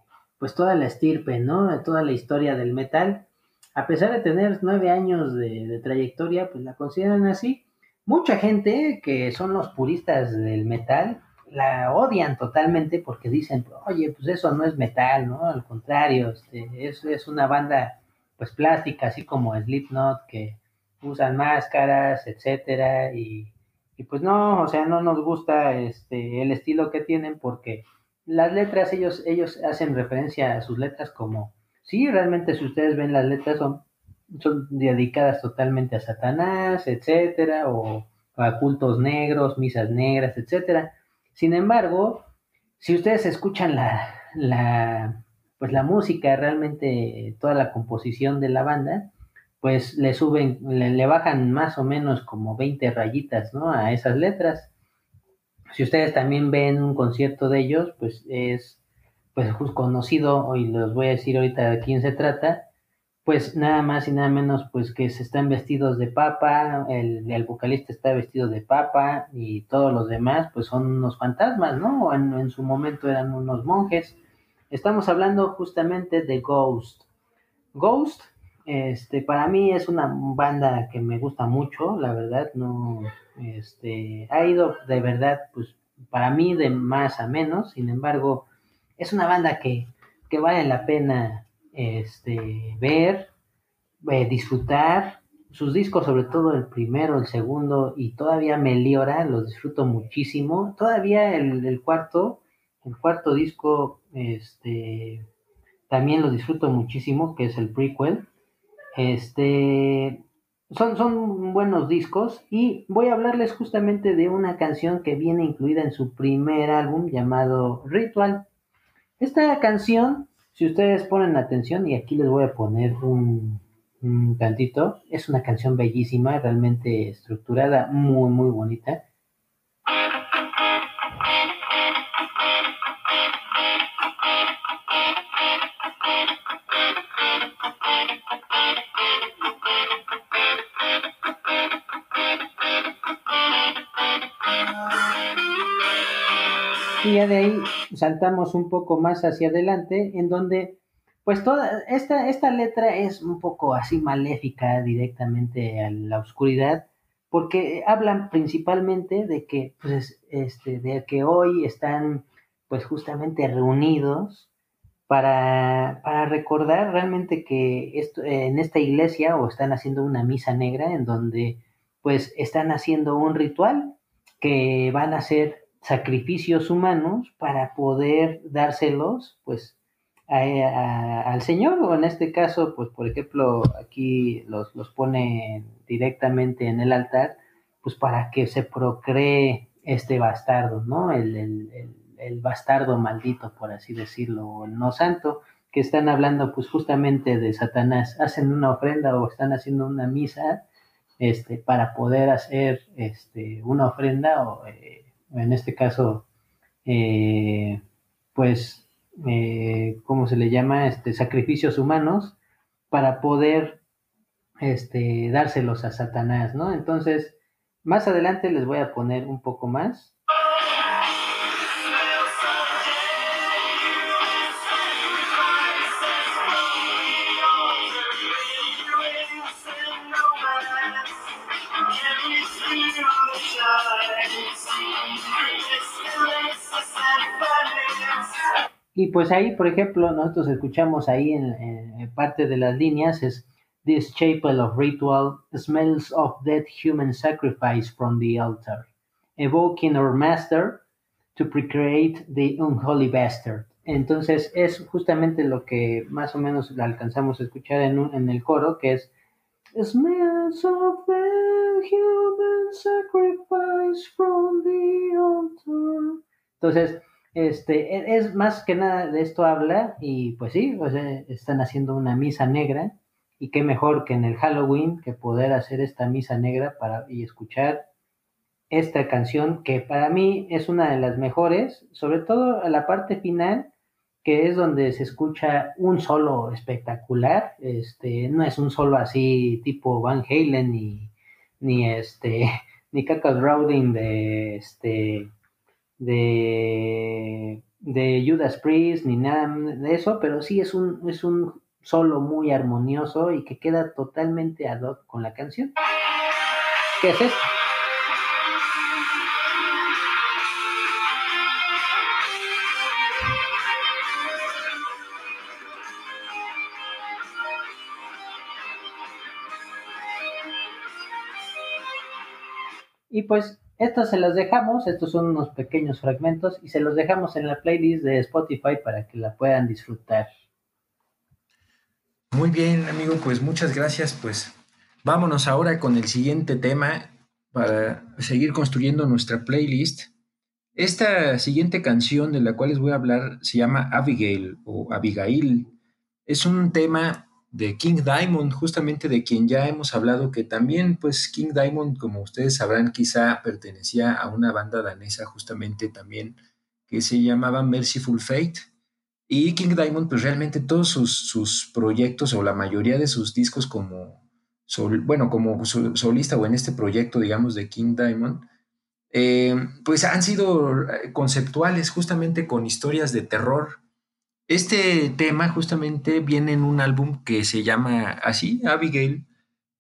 pues toda la estirpe, ¿no? Toda la historia del metal. A pesar de tener nueve años de, de, trayectoria, pues la consideran así. Mucha gente que son los puristas del metal la odian totalmente porque dicen, oye, pues eso no es metal, ¿no? Al contrario, este, es, es una banda pues plástica, así como Slipknot, que usan máscaras, etcétera, y, y pues no, o sea, no nos gusta este, el estilo que tienen porque las letras, ellos, ellos hacen referencia a sus letras como, sí, realmente si ustedes ven las letras son, son dedicadas totalmente a Satanás, etcétera, o a cultos negros, misas negras, etcétera. Sin embargo, si ustedes escuchan la, la, pues la música, realmente toda la composición de la banda, pues le suben, le, bajan más o menos como 20 rayitas, ¿no? A esas letras si ustedes también ven un concierto de ellos, pues es pues conocido, y les voy a decir ahorita de quién se trata, pues nada más y nada menos pues que se están vestidos de papa, el, vocalista está vestido de papa y todos los demás pues son unos fantasmas, ¿no? En, en su momento eran unos monjes. Estamos hablando justamente de Ghost. Ghost, este, para mí es una banda que me gusta mucho, la verdad, no, este, ha ido de verdad, pues para mí de más a menos, sin embargo, es una banda que, que vale la pena este, ver, eh, disfrutar, sus discos, sobre todo el primero, el segundo y todavía Meliora, los disfruto muchísimo, todavía el, el cuarto, el cuarto disco, este, también lo disfruto muchísimo, que es el prequel, este, son, son buenos discos y voy a hablarles justamente de una canción que viene incluida en su primer álbum llamado Ritual. Esta canción, si ustedes ponen atención, y aquí les voy a poner un, un tantito, es una canción bellísima, realmente estructurada, muy, muy bonita. Y ya de ahí saltamos un poco más hacia adelante, en donde, pues toda esta, esta letra es un poco así maléfica directamente a la oscuridad, porque hablan principalmente de que, pues, este, de que hoy están, pues, justamente reunidos para, para recordar realmente que esto, en esta iglesia o están haciendo una misa negra en donde, pues, están haciendo un ritual que van a ser sacrificios humanos para poder dárselos, pues, al Señor, o en este caso, pues, por ejemplo, aquí los, los pone directamente en el altar, pues, para que se procree este bastardo, ¿no? El, el, el, bastardo maldito, por así decirlo, o el no santo, que están hablando, pues, justamente de Satanás. Hacen una ofrenda o están haciendo una misa, este, para poder hacer, este, una ofrenda, o, eh, en este caso, eh, pues, eh, ¿cómo se le llama? Este, sacrificios humanos para poder este, dárselos a Satanás, ¿no? Entonces, más adelante les voy a poner un poco más. Y pues ahí, por ejemplo, nosotros escuchamos ahí en, parte de las líneas es This chapel of ritual smells of dead human sacrifice from the altar, evoking our master to precreate the unholy bastard. Entonces es justamente lo que más o menos alcanzamos a escuchar en, en el coro, que es Smells of dead human sacrifice from the altar. Entonces, este, e, es más que nada de esto habla y pues sí, pues están haciendo una misa negra y qué mejor que en el Halloween que poder hacer esta misa negra para y escuchar esta canción que para mí es una de las mejores, sobre todo a la parte final que es donde se escucha un solo espectacular, este, no es un solo así tipo Van Halen ni, ni este ni Cacas Rowding de este de, de Judas Priest ni nada de eso, pero sí es un, es un solo muy armonioso y que queda totalmente ad hoc con la canción. ¿Qué es esto? Y pues estos se los dejamos, estos son unos pequeños fragmentos y se los dejamos en la playlist de Spotify para que la puedan disfrutar. Muy bien, amigo, pues muchas gracias. Pues vámonos ahora con el siguiente tema para seguir construyendo nuestra playlist. Esta siguiente canción de la cual les voy a hablar se llama Abigail o Abigail. Es un tema de King Diamond, justamente de quien ya hemos hablado, que también, pues King Diamond, como ustedes sabrán, quizá pertenecía a una banda danesa justamente también, que se llamaba Merciful Fate. Y King Diamond, pues realmente todos sus, proyectos o la mayoría de sus discos como, bueno, como solista o en este proyecto, digamos, de King Diamond, eh, pues han sido eh, conceptuales justamente con historias de terror este tema justamente viene en un álbum que se llama así, Abigail,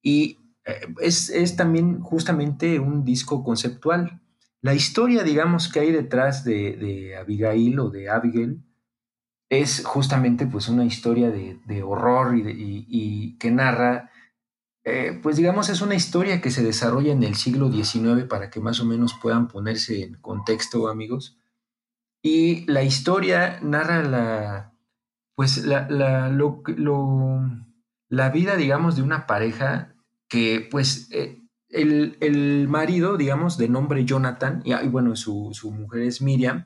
y eh, es, también justamente un disco conceptual. La historia, digamos, que hay detrás de, Abigail o de Abigail es justamente pues una historia de, horror y, que narra, eh, pues digamos, es una historia que se desarrolla en el siglo XIX para que más o menos puedan ponerse en contexto, amigos. Y la historia narra la, pues la, la, lo, la vida, digamos, de una pareja que, pues, eh, el, el, marido, digamos, de nombre Jonathan, y, bueno, su, su, mujer es Miriam,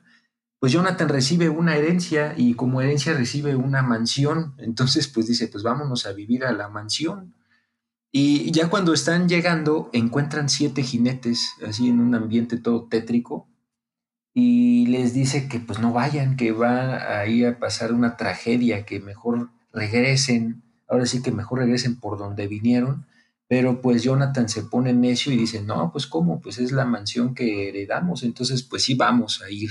pues Jonathan recibe una herencia y como herencia recibe una mansión. Entonces, pues dice, pues vámonos a vivir a la mansión. Y ya cuando están llegando, encuentran siete jinetes, así en un ambiente todo tétrico, y les dice que pues no vayan, que va ahí a pasar una tragedia, que mejor regresen, ahora sí que mejor regresen por donde vinieron, pero pues Jonathan se pone necio y dice, no, pues cómo, pues es la mansión que heredamos, entonces pues sí vamos a ir.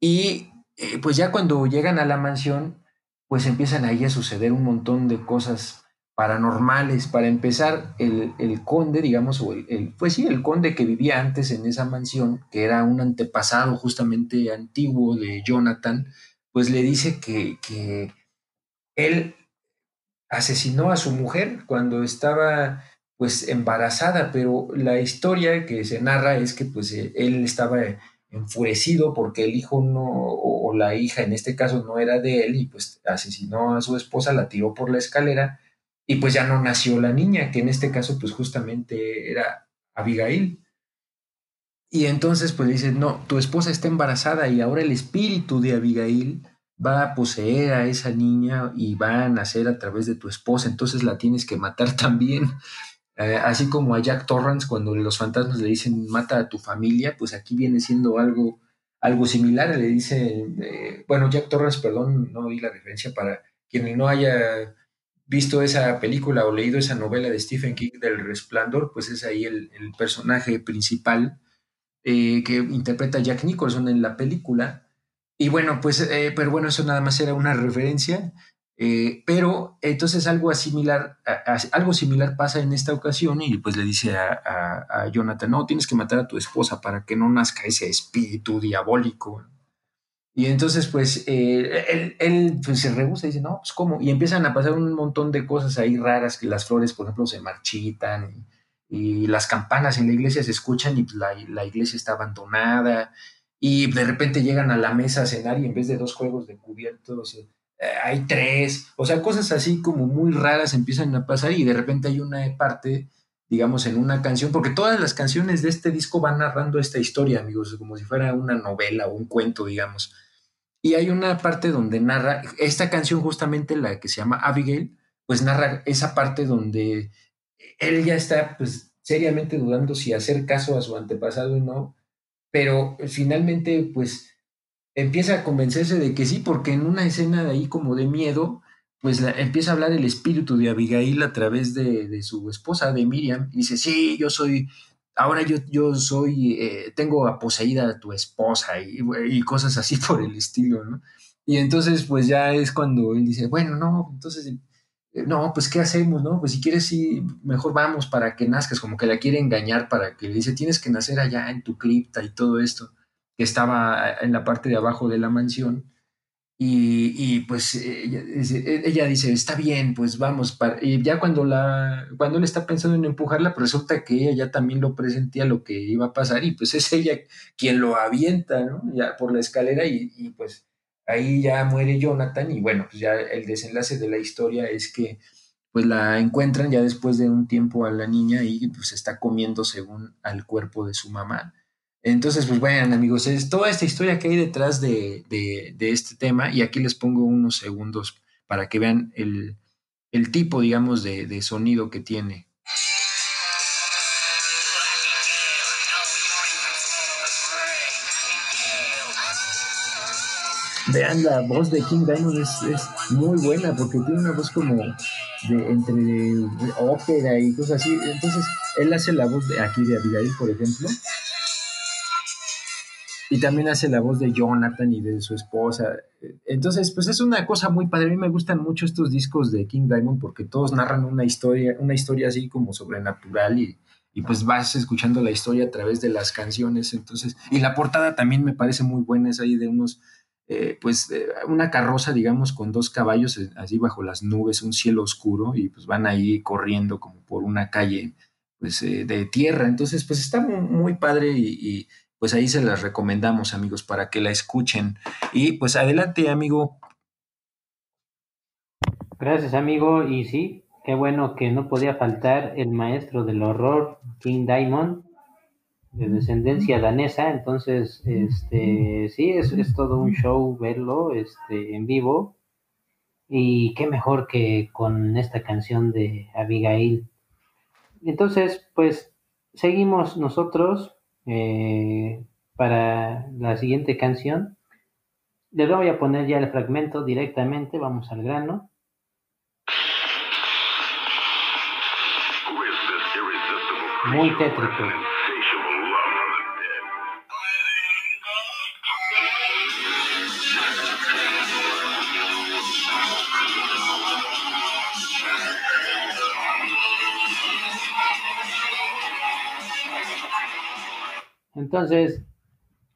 Y eh, pues ya cuando llegan a la mansión, pues empiezan ahí a suceder un montón de cosas paranormales. Para empezar, el, conde, digamos, o el, pues sí, el conde que vivía antes en esa mansión, que era un antepasado justamente antiguo de Jonathan, pues le dice que, que él asesinó a su mujer cuando estaba pues embarazada, pero la historia que se narra es que pues él estaba enfurecido porque el hijo no, o, la hija en este caso no era de él y pues asesinó a su esposa, la tiró por la escalera y pues ya no nació la niña, que en este caso pues justamente era Abigail. Y entonces pues dice, no, tu esposa está embarazada y ahora el espíritu de Abigail va a poseer a esa niña y va a nacer a través de tu esposa, entonces la tienes que matar también. Eh, así como a Jack Torrance cuando los fantasmas le dicen mata a tu familia, pues aquí viene siendo algo, algo similar. Le dice, eh, bueno, Jack Torrance, perdón, no di la referencia para quien no haya visto esa película o leído esa novela de Stephen King del Resplandor, pues es ahí el, personaje principal eh, que interpreta Jack Nicholson en la película. Y bueno, pues, pero bueno, eso nada más era una referencia. Eh, pero entonces algo similar, algo similar pasa en esta ocasión y pues le dice a, Jonathan, no, tienes que matar a tu esposa para que no nazca ese espíritu diabólico. Y entonces pues eh, él, pues, se rehúsa y dice, no, pues cómo. Y empiezan a pasar un montón de cosas ahí raras, que las flores, por ejemplo, se marchitan y, las campanas en la iglesia se escuchan y pues, la, la iglesia está abandonada. Y de repente llegan a la mesa a cenar y en vez de dos juegos de cubiertos eh, hay tres, o sea, cosas así como muy raras empiezan a pasar y de repente hay una parte, digamos, en una canción, porque todas las canciones de este disco van narrando esta historia, amigos, como si fuera una novela o un cuento, digamos. Y hay una parte donde narra, esta canción justamente la que se llama Abigail, pues narra esa parte donde él ya está pues seriamente dudando si hacer caso a su antepasado o no, pero finalmente pues empieza a convencerse de que sí, porque en una escena de ahí como de miedo, pues empieza a hablar el espíritu de Abigail a través de, su esposa, de Miriam, y dice, sí, yo soy, ahora yo, yo soy, eh, tengo a poseída a tu esposa y, y, cosas así por el estilo, ¿no? Y entonces pues ya es cuando él dice, bueno, no, entonces, eh, no, pues ¿qué hacemos, no? Pues si quieres, sí, mejor vamos para que nazcas, como que la quiere engañar para que le dice, tienes que nacer allá en tu cripta y todo esto que estaba en la parte de abajo de la mansión. Y, pues ella, dice, está bien, pues vamos. Para... Y ya cuando, la, cuando él está pensando en empujarla, pues resulta que ella ya también lo presentía lo que iba a pasar y pues es ella quien lo avienta, ¿no? Ya por la escalera y, pues ahí ya muere Jonathan y bueno, pues ya el desenlace de la historia es que pues la encuentran ya después de un tiempo a la niña y pues está comiendo según al cuerpo de su mamá entonces, pues bueno, amigos, es toda esta historia que hay detrás de, este tema y aquí les pongo unos segundos para que vean el, tipo, digamos, de, sonido que tiene. Vean, la voz de King Diamond es, muy buena porque tiene una voz como de entre ópera y cosas así. Entonces, él hace la voz de aquí de Abigail, por ejemplo. Y también hace la voz de Jonathan y de su esposa. Entonces, pues es una cosa muy padre. A mí me gustan mucho estos discos de King Diamond porque todos narran una historia, una historia así como sobrenatural y, y pues vas escuchando la historia a través de las canciones. Entonces, y la portada también me parece muy buena, es ahí de unos, eh, pues eh, una carroza, digamos, con dos caballos eh, así bajo las nubes, un cielo oscuro y pues van ahí corriendo como por una calle pues de tierra. Entonces, pues está muy, muy padre y, pues ahí se las recomendamos, amigos, para que la escuchen. Y pues adelante, amigo. Gracias, amigo. Y sí, qué bueno que no podía faltar el maestro del horror, King Diamond, de descendencia danesa. Entonces, este, sí, es, es todo un show verlo este, en vivo. Y qué mejor que con esta canción de Abigail. Entonces, pues seguimos nosotros eh, para la siguiente canción. Les voy a poner ya el fragmento directamente, vamos al grano. Muy tétrico. Entonces,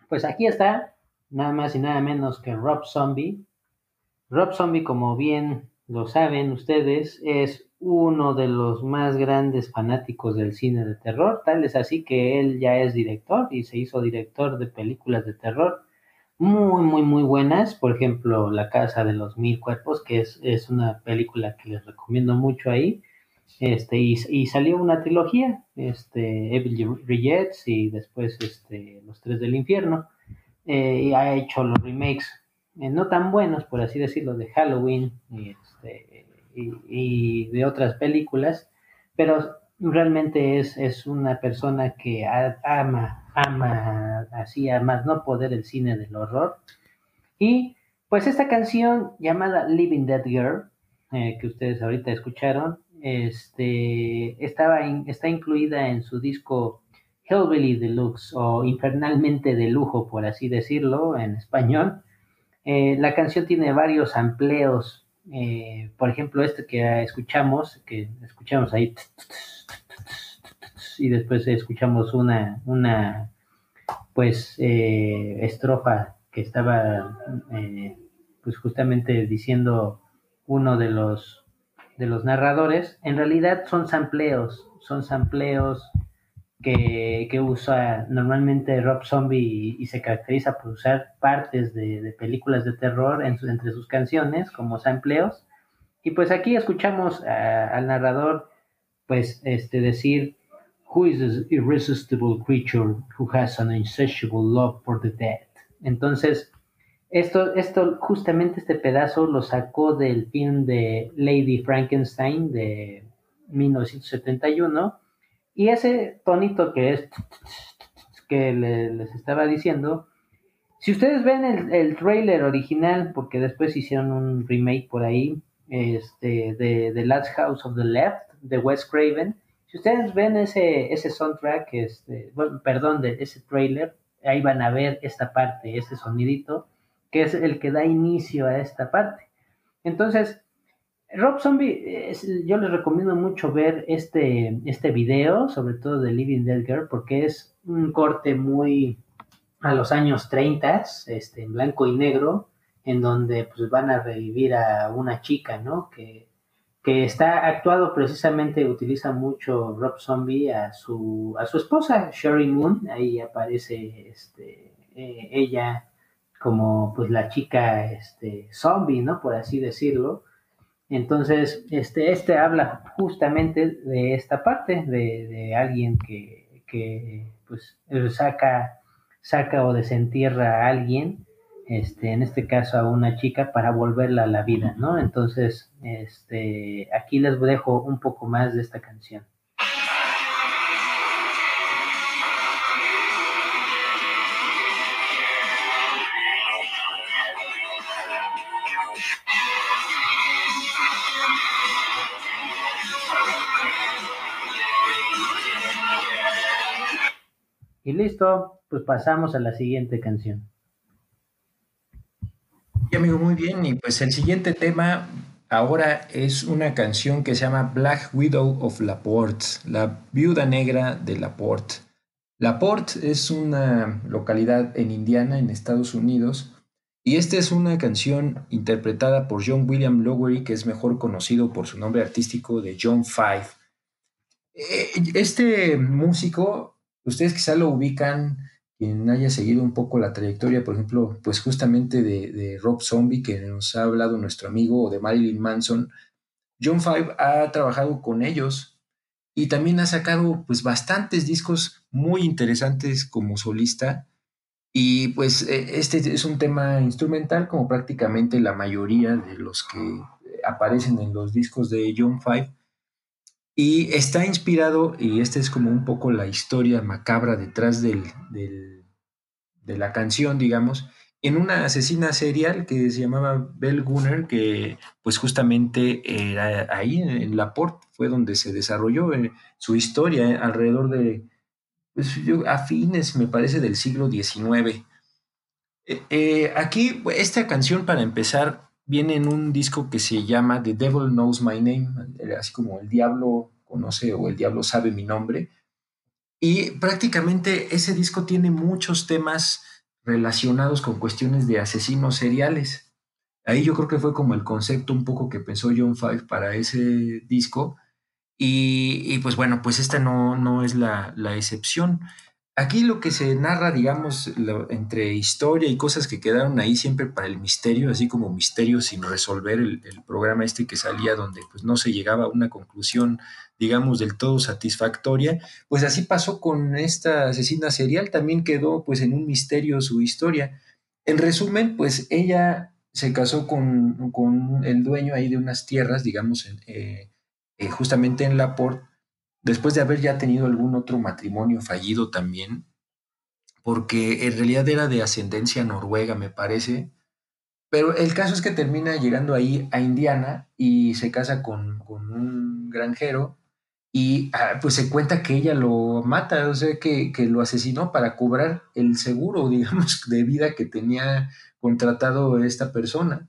pues aquí está, nada más y nada menos que Rob Zombie. Rob Zombie, como bien lo saben ustedes, es uno de los más grandes fanáticos del cine de terror, tal es así que él ya es director y se hizo director de películas de terror muy, muy, muy buenas. Por ejemplo, La Casa de los Mil Cuerpos, que es, es una película que les recomiendo mucho ahí. Este, y, y salió una trilogía, este, Evil Rejects y después este, Los Tres del Infierno. Eh, y ha hecho los remakes eh, no tan buenos, por así decirlo, de Halloween y, este, y, de otras películas, pero realmente es, es una persona que ama, ama así a no poder el cine del horror. Y pues esta canción llamada Living Dead Girl, eh, que ustedes ahorita escucharon, este, estaba in- está incluida en su disco Hellbilly Deluxe o Infernalmente de Lujo, por así decirlo, en español. Eh, la canción tiene varios amplios, eh, por ejemplo, este que escuchamos, que escuchamos ahí, y después escuchamos una, una pues, eh, estrofa que estaba, pues, justamente diciendo uno de los, de los narradores. En realidad son sampleos, son sampleos que, que usa normalmente Rob Zombie y, y se caracteriza por usar partes de, de películas de terror en su- entre sus canciones como sampleos. Y pues aquí escuchamos a- al narrador pues este decir Who is this irresistible creature who has an insatiable love for the dead? Entonces, esto, esto, justamente este pedazo lo sacó del film de Lady Frankenstein de 1971 y ese tonito que es que le- les estaba diciendo, si ustedes ven el, el trailer original, porque después hicieron un remake por ahí, este, de The Last House of the Left, de Wes Craven, si ustedes ven ese, ese soundtrack, este, bueno, perdón, de ese trailer, ahí van a ver esta parte, ese sonidito, que es el que da inicio a esta parte. Entonces, Rob Zombie, yo les recomiendo mucho ver este, este video, sobre todo de Living Dead Girl, porque es un corte muy a los años 30, este, en blanco y negro, en donde pues van a revivir a una chica, ¿no? Que, que está actuado precisamente, utiliza mucho Rob Zombie a su, a su esposa, Sherry Moon, ahí aparece este, eh, ella como pues la chica este, zombie, ¿no? Por así decirlo. Entonces, este, este habla justamente de esta parte, de, de alguien que, que, pues saca, saca o desentierra a alguien, este, en este caso a una chica, para volverla a la vida, ¿no? Entonces, este, aquí les dejo un poco más de esta canción. Listo, pues pasamos a la siguiente canción. Sí, amigo, muy bien. Y pues el siguiente tema ahora es una canción que se llama Black Widow of Laporte, la viuda negra de Laporte. Laporte es una localidad en Indiana, en Estados Unidos, y esta es una canción interpretada por John William Lowery, que es mejor conocido por su nombre artístico de John Five. Eh, Este músico, ustedes quizá lo ubican quien haya seguido un poco la trayectoria, por ejemplo, pues justamente de, de Rob Zombie, que nos ha hablado nuestro amigo, o de Marilyn Manson, John Five ha trabajado con ellos y también ha sacado pues bastantes discos muy interesantes como solista. Y pues eh, este es un tema instrumental como prácticamente la mayoría de los que aparecen en los discos de John Five. Y está inspirado, y esta es como un poco la historia macabra detrás del, de la canción, digamos, en una asesina serial que se llamaba Belle Gunner, que pues justamente era ahí en Laporte, fue donde se desarrolló eh, su historia eh, alrededor de, pues, yo- a fines, me parece, del siglo XIX. Eh, aquí, esta canción, para empezar, viene en un disco que se llama The Devil Knows My Name, así como el diablo conoce o el diablo sabe mi nombre. Y prácticamente ese disco tiene muchos temas relacionados con cuestiones de asesinos seriales. Ahí yo creo que fue como el concepto un poco que pensó John Five para ese disco. Y, pues bueno, pues esta no, no es la, la excepción. Aquí lo que se narra, digamos, entre historia y cosas que quedaron ahí siempre para el misterio, así como misterio sin resolver el, programa este que salía donde pues no se llegaba a una conclusión, digamos, del todo satisfactoria, pues así pasó con esta asesina serial, también quedó pues en un misterio su historia. En resumen, pues ella se casó con, con el dueño ahí de unas tierras, digamos, eh, eh, justamente en Laporte, después de haber ya tenido algún otro matrimonio fallido también, porque en realidad era de ascendencia noruega, me parece. Pero el caso es que termina llegando ahí a Indiana y se casa con, un granjero y ah, pues se cuenta que ella lo mata, o sea, que, que, lo asesinó para cobrar el seguro, digamos, de vida que tenía contratado esta persona.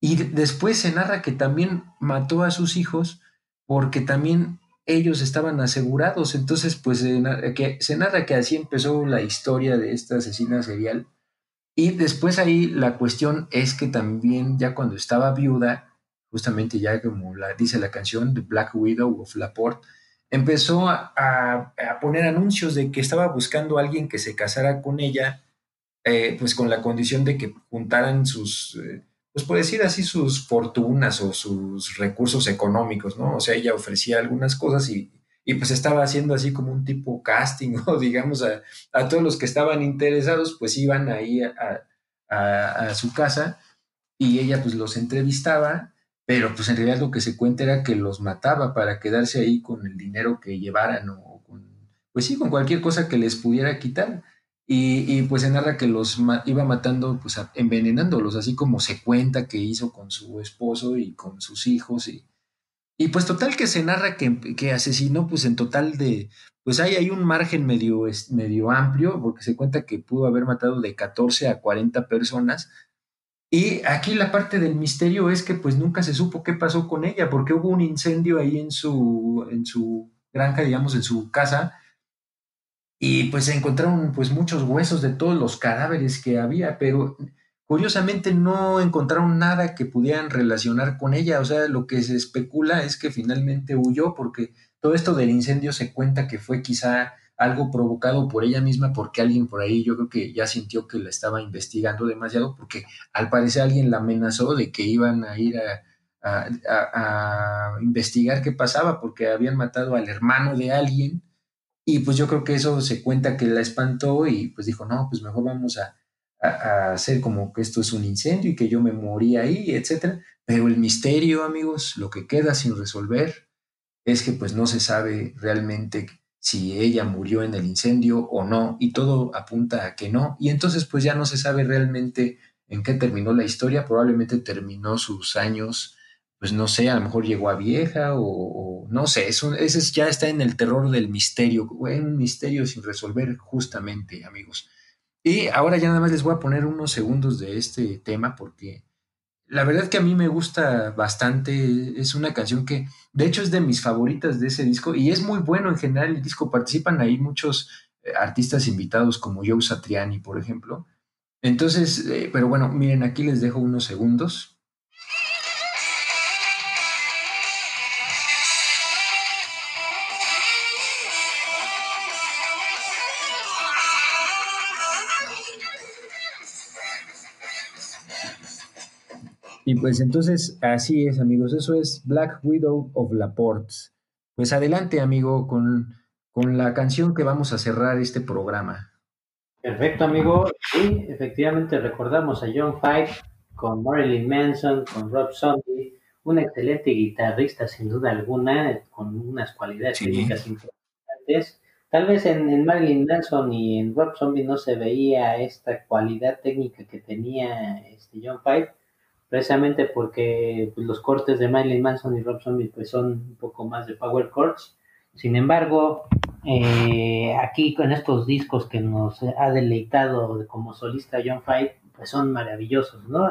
Y después se narra que también mató a sus hijos porque también ellos estaban asegurados. Entonces, pues que, se narra que así empezó la historia de esta asesina serial. Y después ahí la cuestión es que también ya cuando estaba viuda, justamente ya como dice la canción, The Black Widow of Laporte, empezó a, a, poner anuncios de que estaba buscando a alguien que se casara con ella, eh, pues con la condición de que juntaran sus, eh, pues por decir así, sus fortunas o sus recursos económicos, ¿no? O sea, ella ofrecía algunas cosas y, y pues estaba haciendo así como un tipo casting, o digamos, a, a, todos los que estaban interesados, pues iban ahí a, a, su casa y ella pues los entrevistaba, pero pues en realidad lo que se cuenta era que los mataba para quedarse ahí con el dinero que llevaran o con, pues sí, con cualquier cosa que les pudiera quitar. Y, pues se narra que los iba matando, pues envenenándolos, así como se cuenta que hizo con su esposo y con sus hijos. Y, y pues total que se narra que, que, asesinó, pues en total de, pues hay, hay un margen medio, medio amplio, porque se cuenta que pudo haber matado de 14 a 40 personas. Y aquí la parte del misterio es que pues nunca se supo qué pasó con ella, porque hubo un incendio ahí en su, en su granja, digamos, en su casa, y pues se encontraron pues muchos huesos de todos los cadáveres que había, pero curiosamente no encontraron nada que pudieran relacionar con ella, o sea, lo que se especula es que finalmente huyó porque todo esto del incendio se cuenta que fue quizá algo provocado por ella misma porque alguien por ahí yo creo que ya sintió que la estaba investigando demasiado porque al parecer alguien la amenazó de que iban a ir a, a investigar qué pasaba porque habían matado al hermano de alguien y pues yo creo que eso se cuenta que la espantó y pues dijo, no, pues mejor vamos a, hacer como que esto es un incendio y que yo me morí ahí, etcétera. Pero el misterio, amigos, lo que queda sin resolver es que pues no se sabe realmente si ella murió en el incendio o no, y todo apunta a que no, y entonces pues ya no se sabe realmente en qué terminó la historia, probablemente terminó sus años pues no sé, a lo mejor llegó a vieja o, no sé, eso, ese ya está en el terror del misterio, un misterio sin resolver justamente, amigos. Y ahora ya nada más les voy a poner unos segundos de este tema porque la verdad que a mí me gusta bastante, es una canción que de hecho es de mis favoritas de ese disco y es muy bueno en general el disco, participan ahí muchos eh, artistas invitados como Joe Satriani, por ejemplo. Entonces, eh, pero bueno, miren, aquí les dejo unos segundos Y pues entonces así es, amigos. Eso es Black Widow of Laporte. Pues adelante, amigo, con, con la canción que vamos a cerrar este programa. Perfecto, amigo. Sí, efectivamente recordamos a John Five con Marilyn Manson, con Rob Zombie, un excelente guitarrista sin duda alguna, con unas cualidades técnicas importantes. Tal vez en, en, Marilyn Manson y en Rob Zombie no se veía esta cualidad técnica que tenía este John Five, precisamente porque pues, los cortes de Marilyn Manson y Rob Zombie pues, son un poco más de power chords. Sin embargo, eh, aquí con estos discos que nos ha deleitado como solista John Five, pues son maravillosos, ¿no?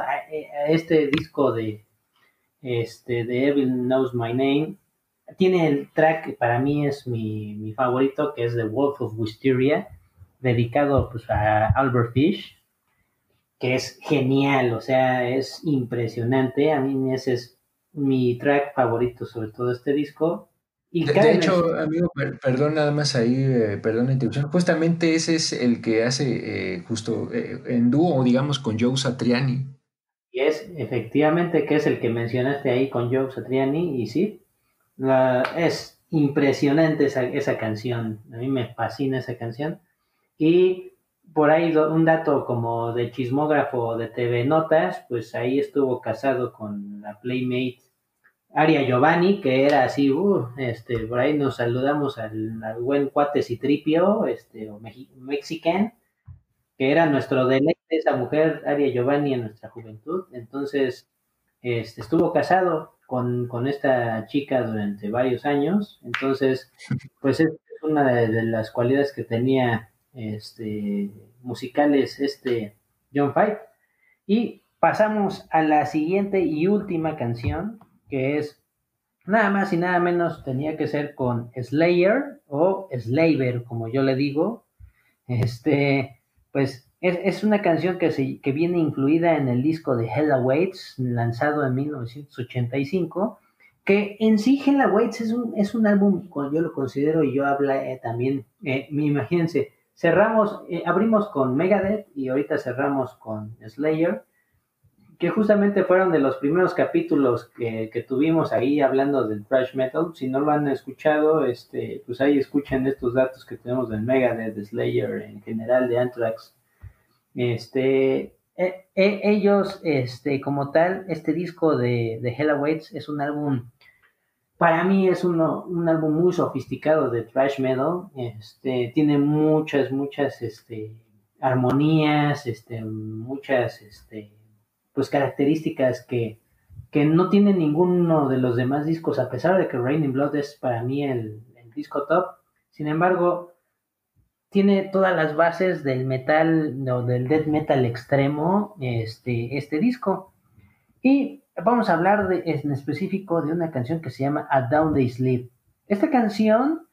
Este disco de este de Evil Knows My Name, tiene el track que para mí es mi, mi favorito, que es The Wolf of Wisteria, dedicado pues, a Albert Fish, que es genial, o sea, es impresionante. A mí ese es mi track favorito sobre todo este disco. Y De, hecho, amigo, per- perdón nada más ahí, eh, perdón la interrupción. Justamente ese es el que hace eh, justo eh, en dúo, digamos, con Joe Satriani. Y es efectivamente que es el que mencionaste ahí con Joe Satriani, y sí, la- es impresionante esa, esa canción. A mí me fascina esa canción. Y por ahí un dato como de chismógrafo de TV Notas, pues ahí estuvo casado con la Playmate Aria Giovanni, que era así, uh, este, por ahí nos saludamos al, al buen cuate Citripio, este, o Mexi- Mexican, que era nuestro deleite, esa mujer, Aria Giovanni, en nuestra juventud. Entonces, este, estuvo casado con, con esta chica durante varios años. Entonces, pues es una de las cualidades que tenía este, musicales este John Five. Y pasamos a la siguiente y última canción, que es nada más y nada menos tenía que ser con Slayer o Slaver, como yo le digo. Este, pues es, es una canción que, se, que viene incluida en el disco de Hella Waits, lanzado en 1985, que en sí Hella Waits es un, es un álbum, yo lo considero y yo habla eh, también, eh, imagínense, cerramos, eh, abrimos con Megadeth y ahorita cerramos con Slayer, que justamente fueron de los primeros capítulos que, que, tuvimos ahí hablando del thrash metal. Si no lo han escuchado, este, pues ahí escuchen estos datos que tenemos del Megadeth, de Slayer, en general de Anthrax. Este, eh, eh, ellos, este, como tal, este disco de, de Hell Awaits es un álbum, para mí es uno, un álbum muy sofisticado de thrash metal. Este, tiene muchas, muchas, este, armonías, este, muchas, este, pues características que, que, no tienen ninguno de los demás discos, a pesar de que Raining Blood es para mí el, el, disco top. Sin embargo, tiene todas las bases del metal o del death metal extremo este, este disco. Y vamos a hablar de, en específico de una canción que se llama A Down They Sleep. Esta canción,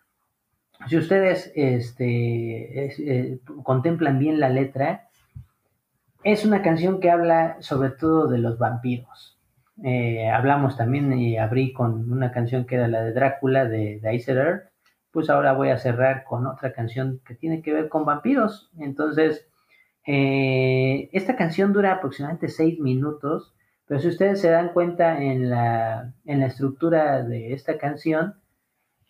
si ustedes este, es, eh, contemplan bien la letra, es una canción que habla sobre todo de los vampiros. Eh, hablamos también y abrí con una canción que era la de Drácula de, Ice Earth. Pues ahora voy a cerrar con otra canción que tiene que ver con vampiros. Entonces, eh, esta canción dura aproximadamente seis minutos, pero si ustedes se dan cuenta en la, en la estructura de esta canción,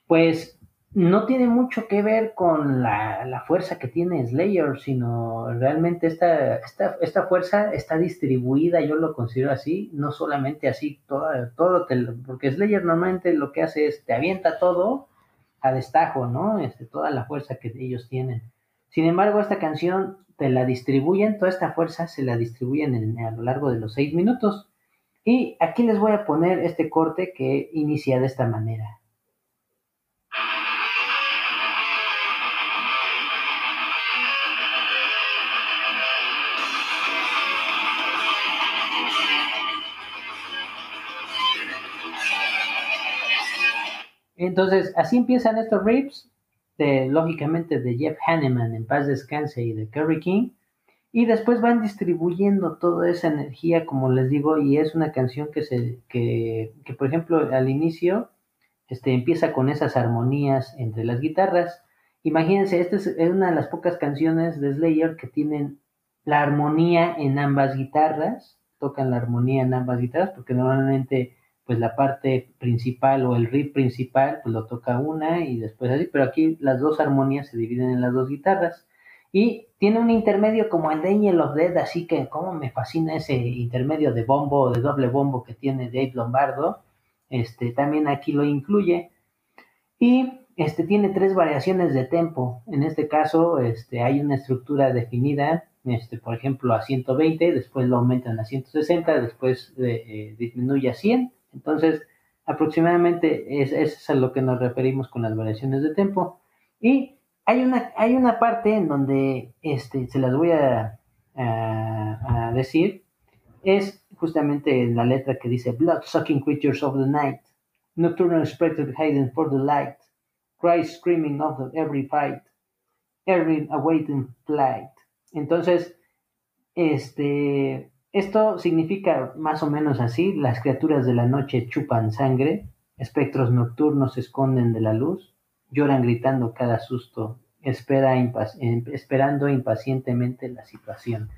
pues no tiene mucho que ver con la, la, fuerza que tiene Slayer, sino realmente esta, esta, esta, fuerza está distribuida, yo lo considero así, no solamente así, todo, todo porque Slayer normalmente lo que hace es te avienta todo a destajo, ¿no? Este, toda la fuerza que ellos tienen. Sin embargo, esta canción te la distribuyen, toda esta fuerza se la distribuyen en, a lo largo de los seis minutos. Y aquí les voy a poner este corte que inicia de esta manera. Entonces, así empiezan estos riffs, de, lógicamente de Jeff Hanneman, en paz descanse, y de Kerry King, y después van distribuyendo toda esa energía, como les digo, y es una canción que, se, que, que por ejemplo, al inicio este, empieza con esas armonías entre las guitarras. Imagínense, esta es una de las pocas canciones de Slayer que tienen la armonía en ambas guitarras, tocan la armonía en ambas guitarras, porque normalmente pues la parte principal o el riff principal pues lo toca una y después así, pero aquí las dos armonías se dividen en las dos guitarras. Y tiene un intermedio como el de of Dead, así que como me fascina ese intermedio de bombo, de doble bombo que tiene Dave Lombardo, este también aquí lo incluye. Y este tiene tres variaciones de tempo, en este caso este hay una estructura definida este, por ejemplo, a 120, después lo aumentan a 160, después eh, disminuye a 100. Entonces, aproximadamente es, es, a lo que nos referimos con las variaciones de tempo. Y hay una, hay una parte en donde este, se las voy a, a, decir, es justamente la letra que dice Blood Sucking Creatures of the Night. Nocturnal spectre hiding for the light, cries screaming of every fight, every awaiting flight. Entonces, este, esto significa más o menos así, las criaturas de la noche chupan sangre, espectros nocturnos se esconden de la luz, lloran gritando cada susto, espera esperando impacientemente la situación.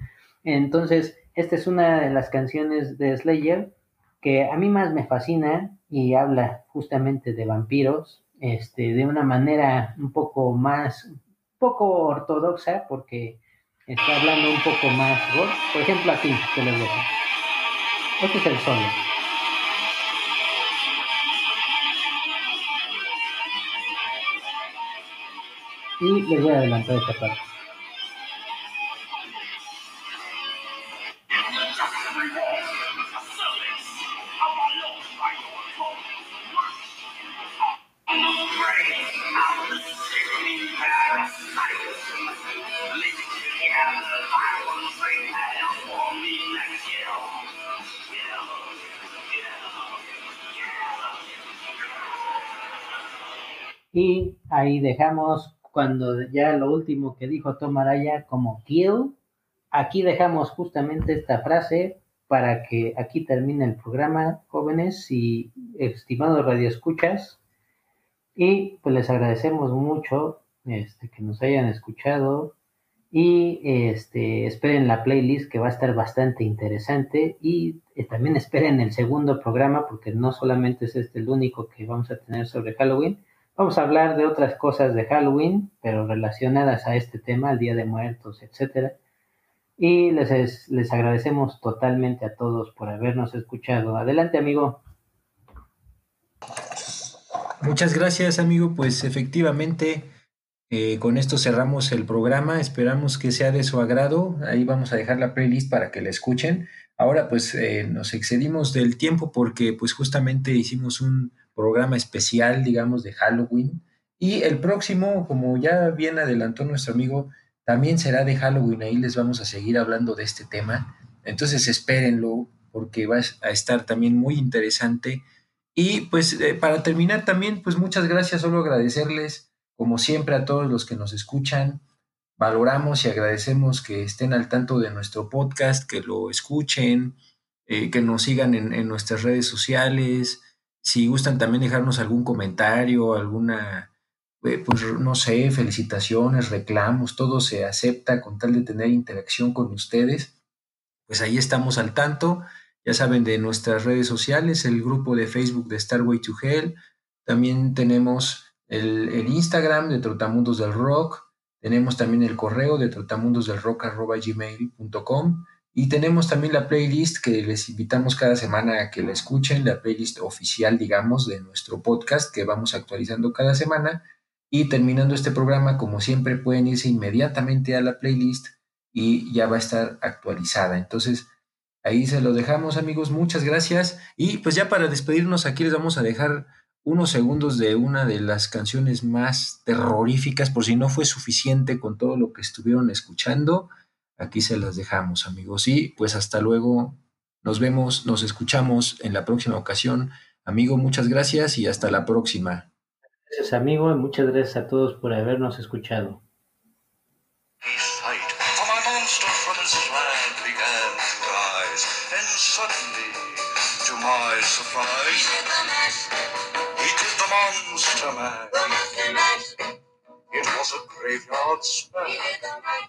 Entonces, esta es una de las canciones de Slayer que a mí más me fascina y habla justamente de vampiros, este, de una manera un poco más, poco ortodoxa, porque está hablando un poco más, por ejemplo aquí, que les dejo. Este es el solo. Y les voy a adelantar esta parte. Ahí dejamos cuando ya lo último que dijo Tom Araya como kill. Aquí dejamos justamente esta frase para que aquí termine el programa, jóvenes y estimados radioescuchas. Y pues les agradecemos mucho este, que nos hayan escuchado y este, esperen la playlist que va a estar bastante interesante y eh, también esperen el segundo programa porque no solamente es este el único que vamos a tener sobre Halloween, Vamos a hablar de otras cosas de Halloween, pero relacionadas a este tema, el Día de Muertos, etcétera. Y les, les agradecemos totalmente a todos por habernos escuchado. Adelante, amigo. Muchas gracias, amigo. Pues efectivamente, eh, con esto cerramos el programa. Esperamos que sea de su agrado. Ahí vamos a dejar la playlist para que la escuchen. Ahora, pues eh, nos excedimos del tiempo porque, pues justamente hicimos un programa especial, digamos, de Halloween. Y el próximo, como ya bien adelantó nuestro amigo, también será de Halloween. Ahí les vamos a seguir hablando de este tema. Entonces espérenlo porque va a estar también muy interesante. Y pues eh, para terminar también, pues muchas gracias, solo agradecerles como siempre a todos los que nos escuchan. Valoramos y agradecemos que estén al tanto de nuestro podcast, que lo escuchen, eh, que nos sigan en, en nuestras redes sociales, si gustan también dejarnos algún comentario, alguna, eh, pues no sé, felicitaciones, reclamos, todo se acepta con tal de tener interacción con ustedes. Pues ahí estamos al tanto. Ya saben de nuestras redes sociales, el grupo de Facebook de Starway to Hell. También tenemos el, el Instagram de Trotamundos del Rock. Tenemos también el correo de trotamundosdelrock.gmail.com y tenemos también la playlist que les invitamos cada semana a que la escuchen, la playlist oficial, digamos, de nuestro podcast que vamos actualizando cada semana. Y terminando este programa, como siempre, pueden irse inmediatamente a la playlist y ya va a estar actualizada. Entonces, ahí se lo dejamos, amigos. Muchas gracias. Y pues ya para despedirnos, aquí les vamos a dejar unos segundos de una de las canciones más terroríficas, por si no fue suficiente con todo lo que estuvieron escuchando. Aquí se las dejamos, amigos. Y pues hasta luego. Nos vemos, nos escuchamos en la próxima ocasión. Amigo, muchas gracias y hasta la próxima. Gracias, amigo, y muchas gracias a todos por habernos escuchado. It was a graveyard smash.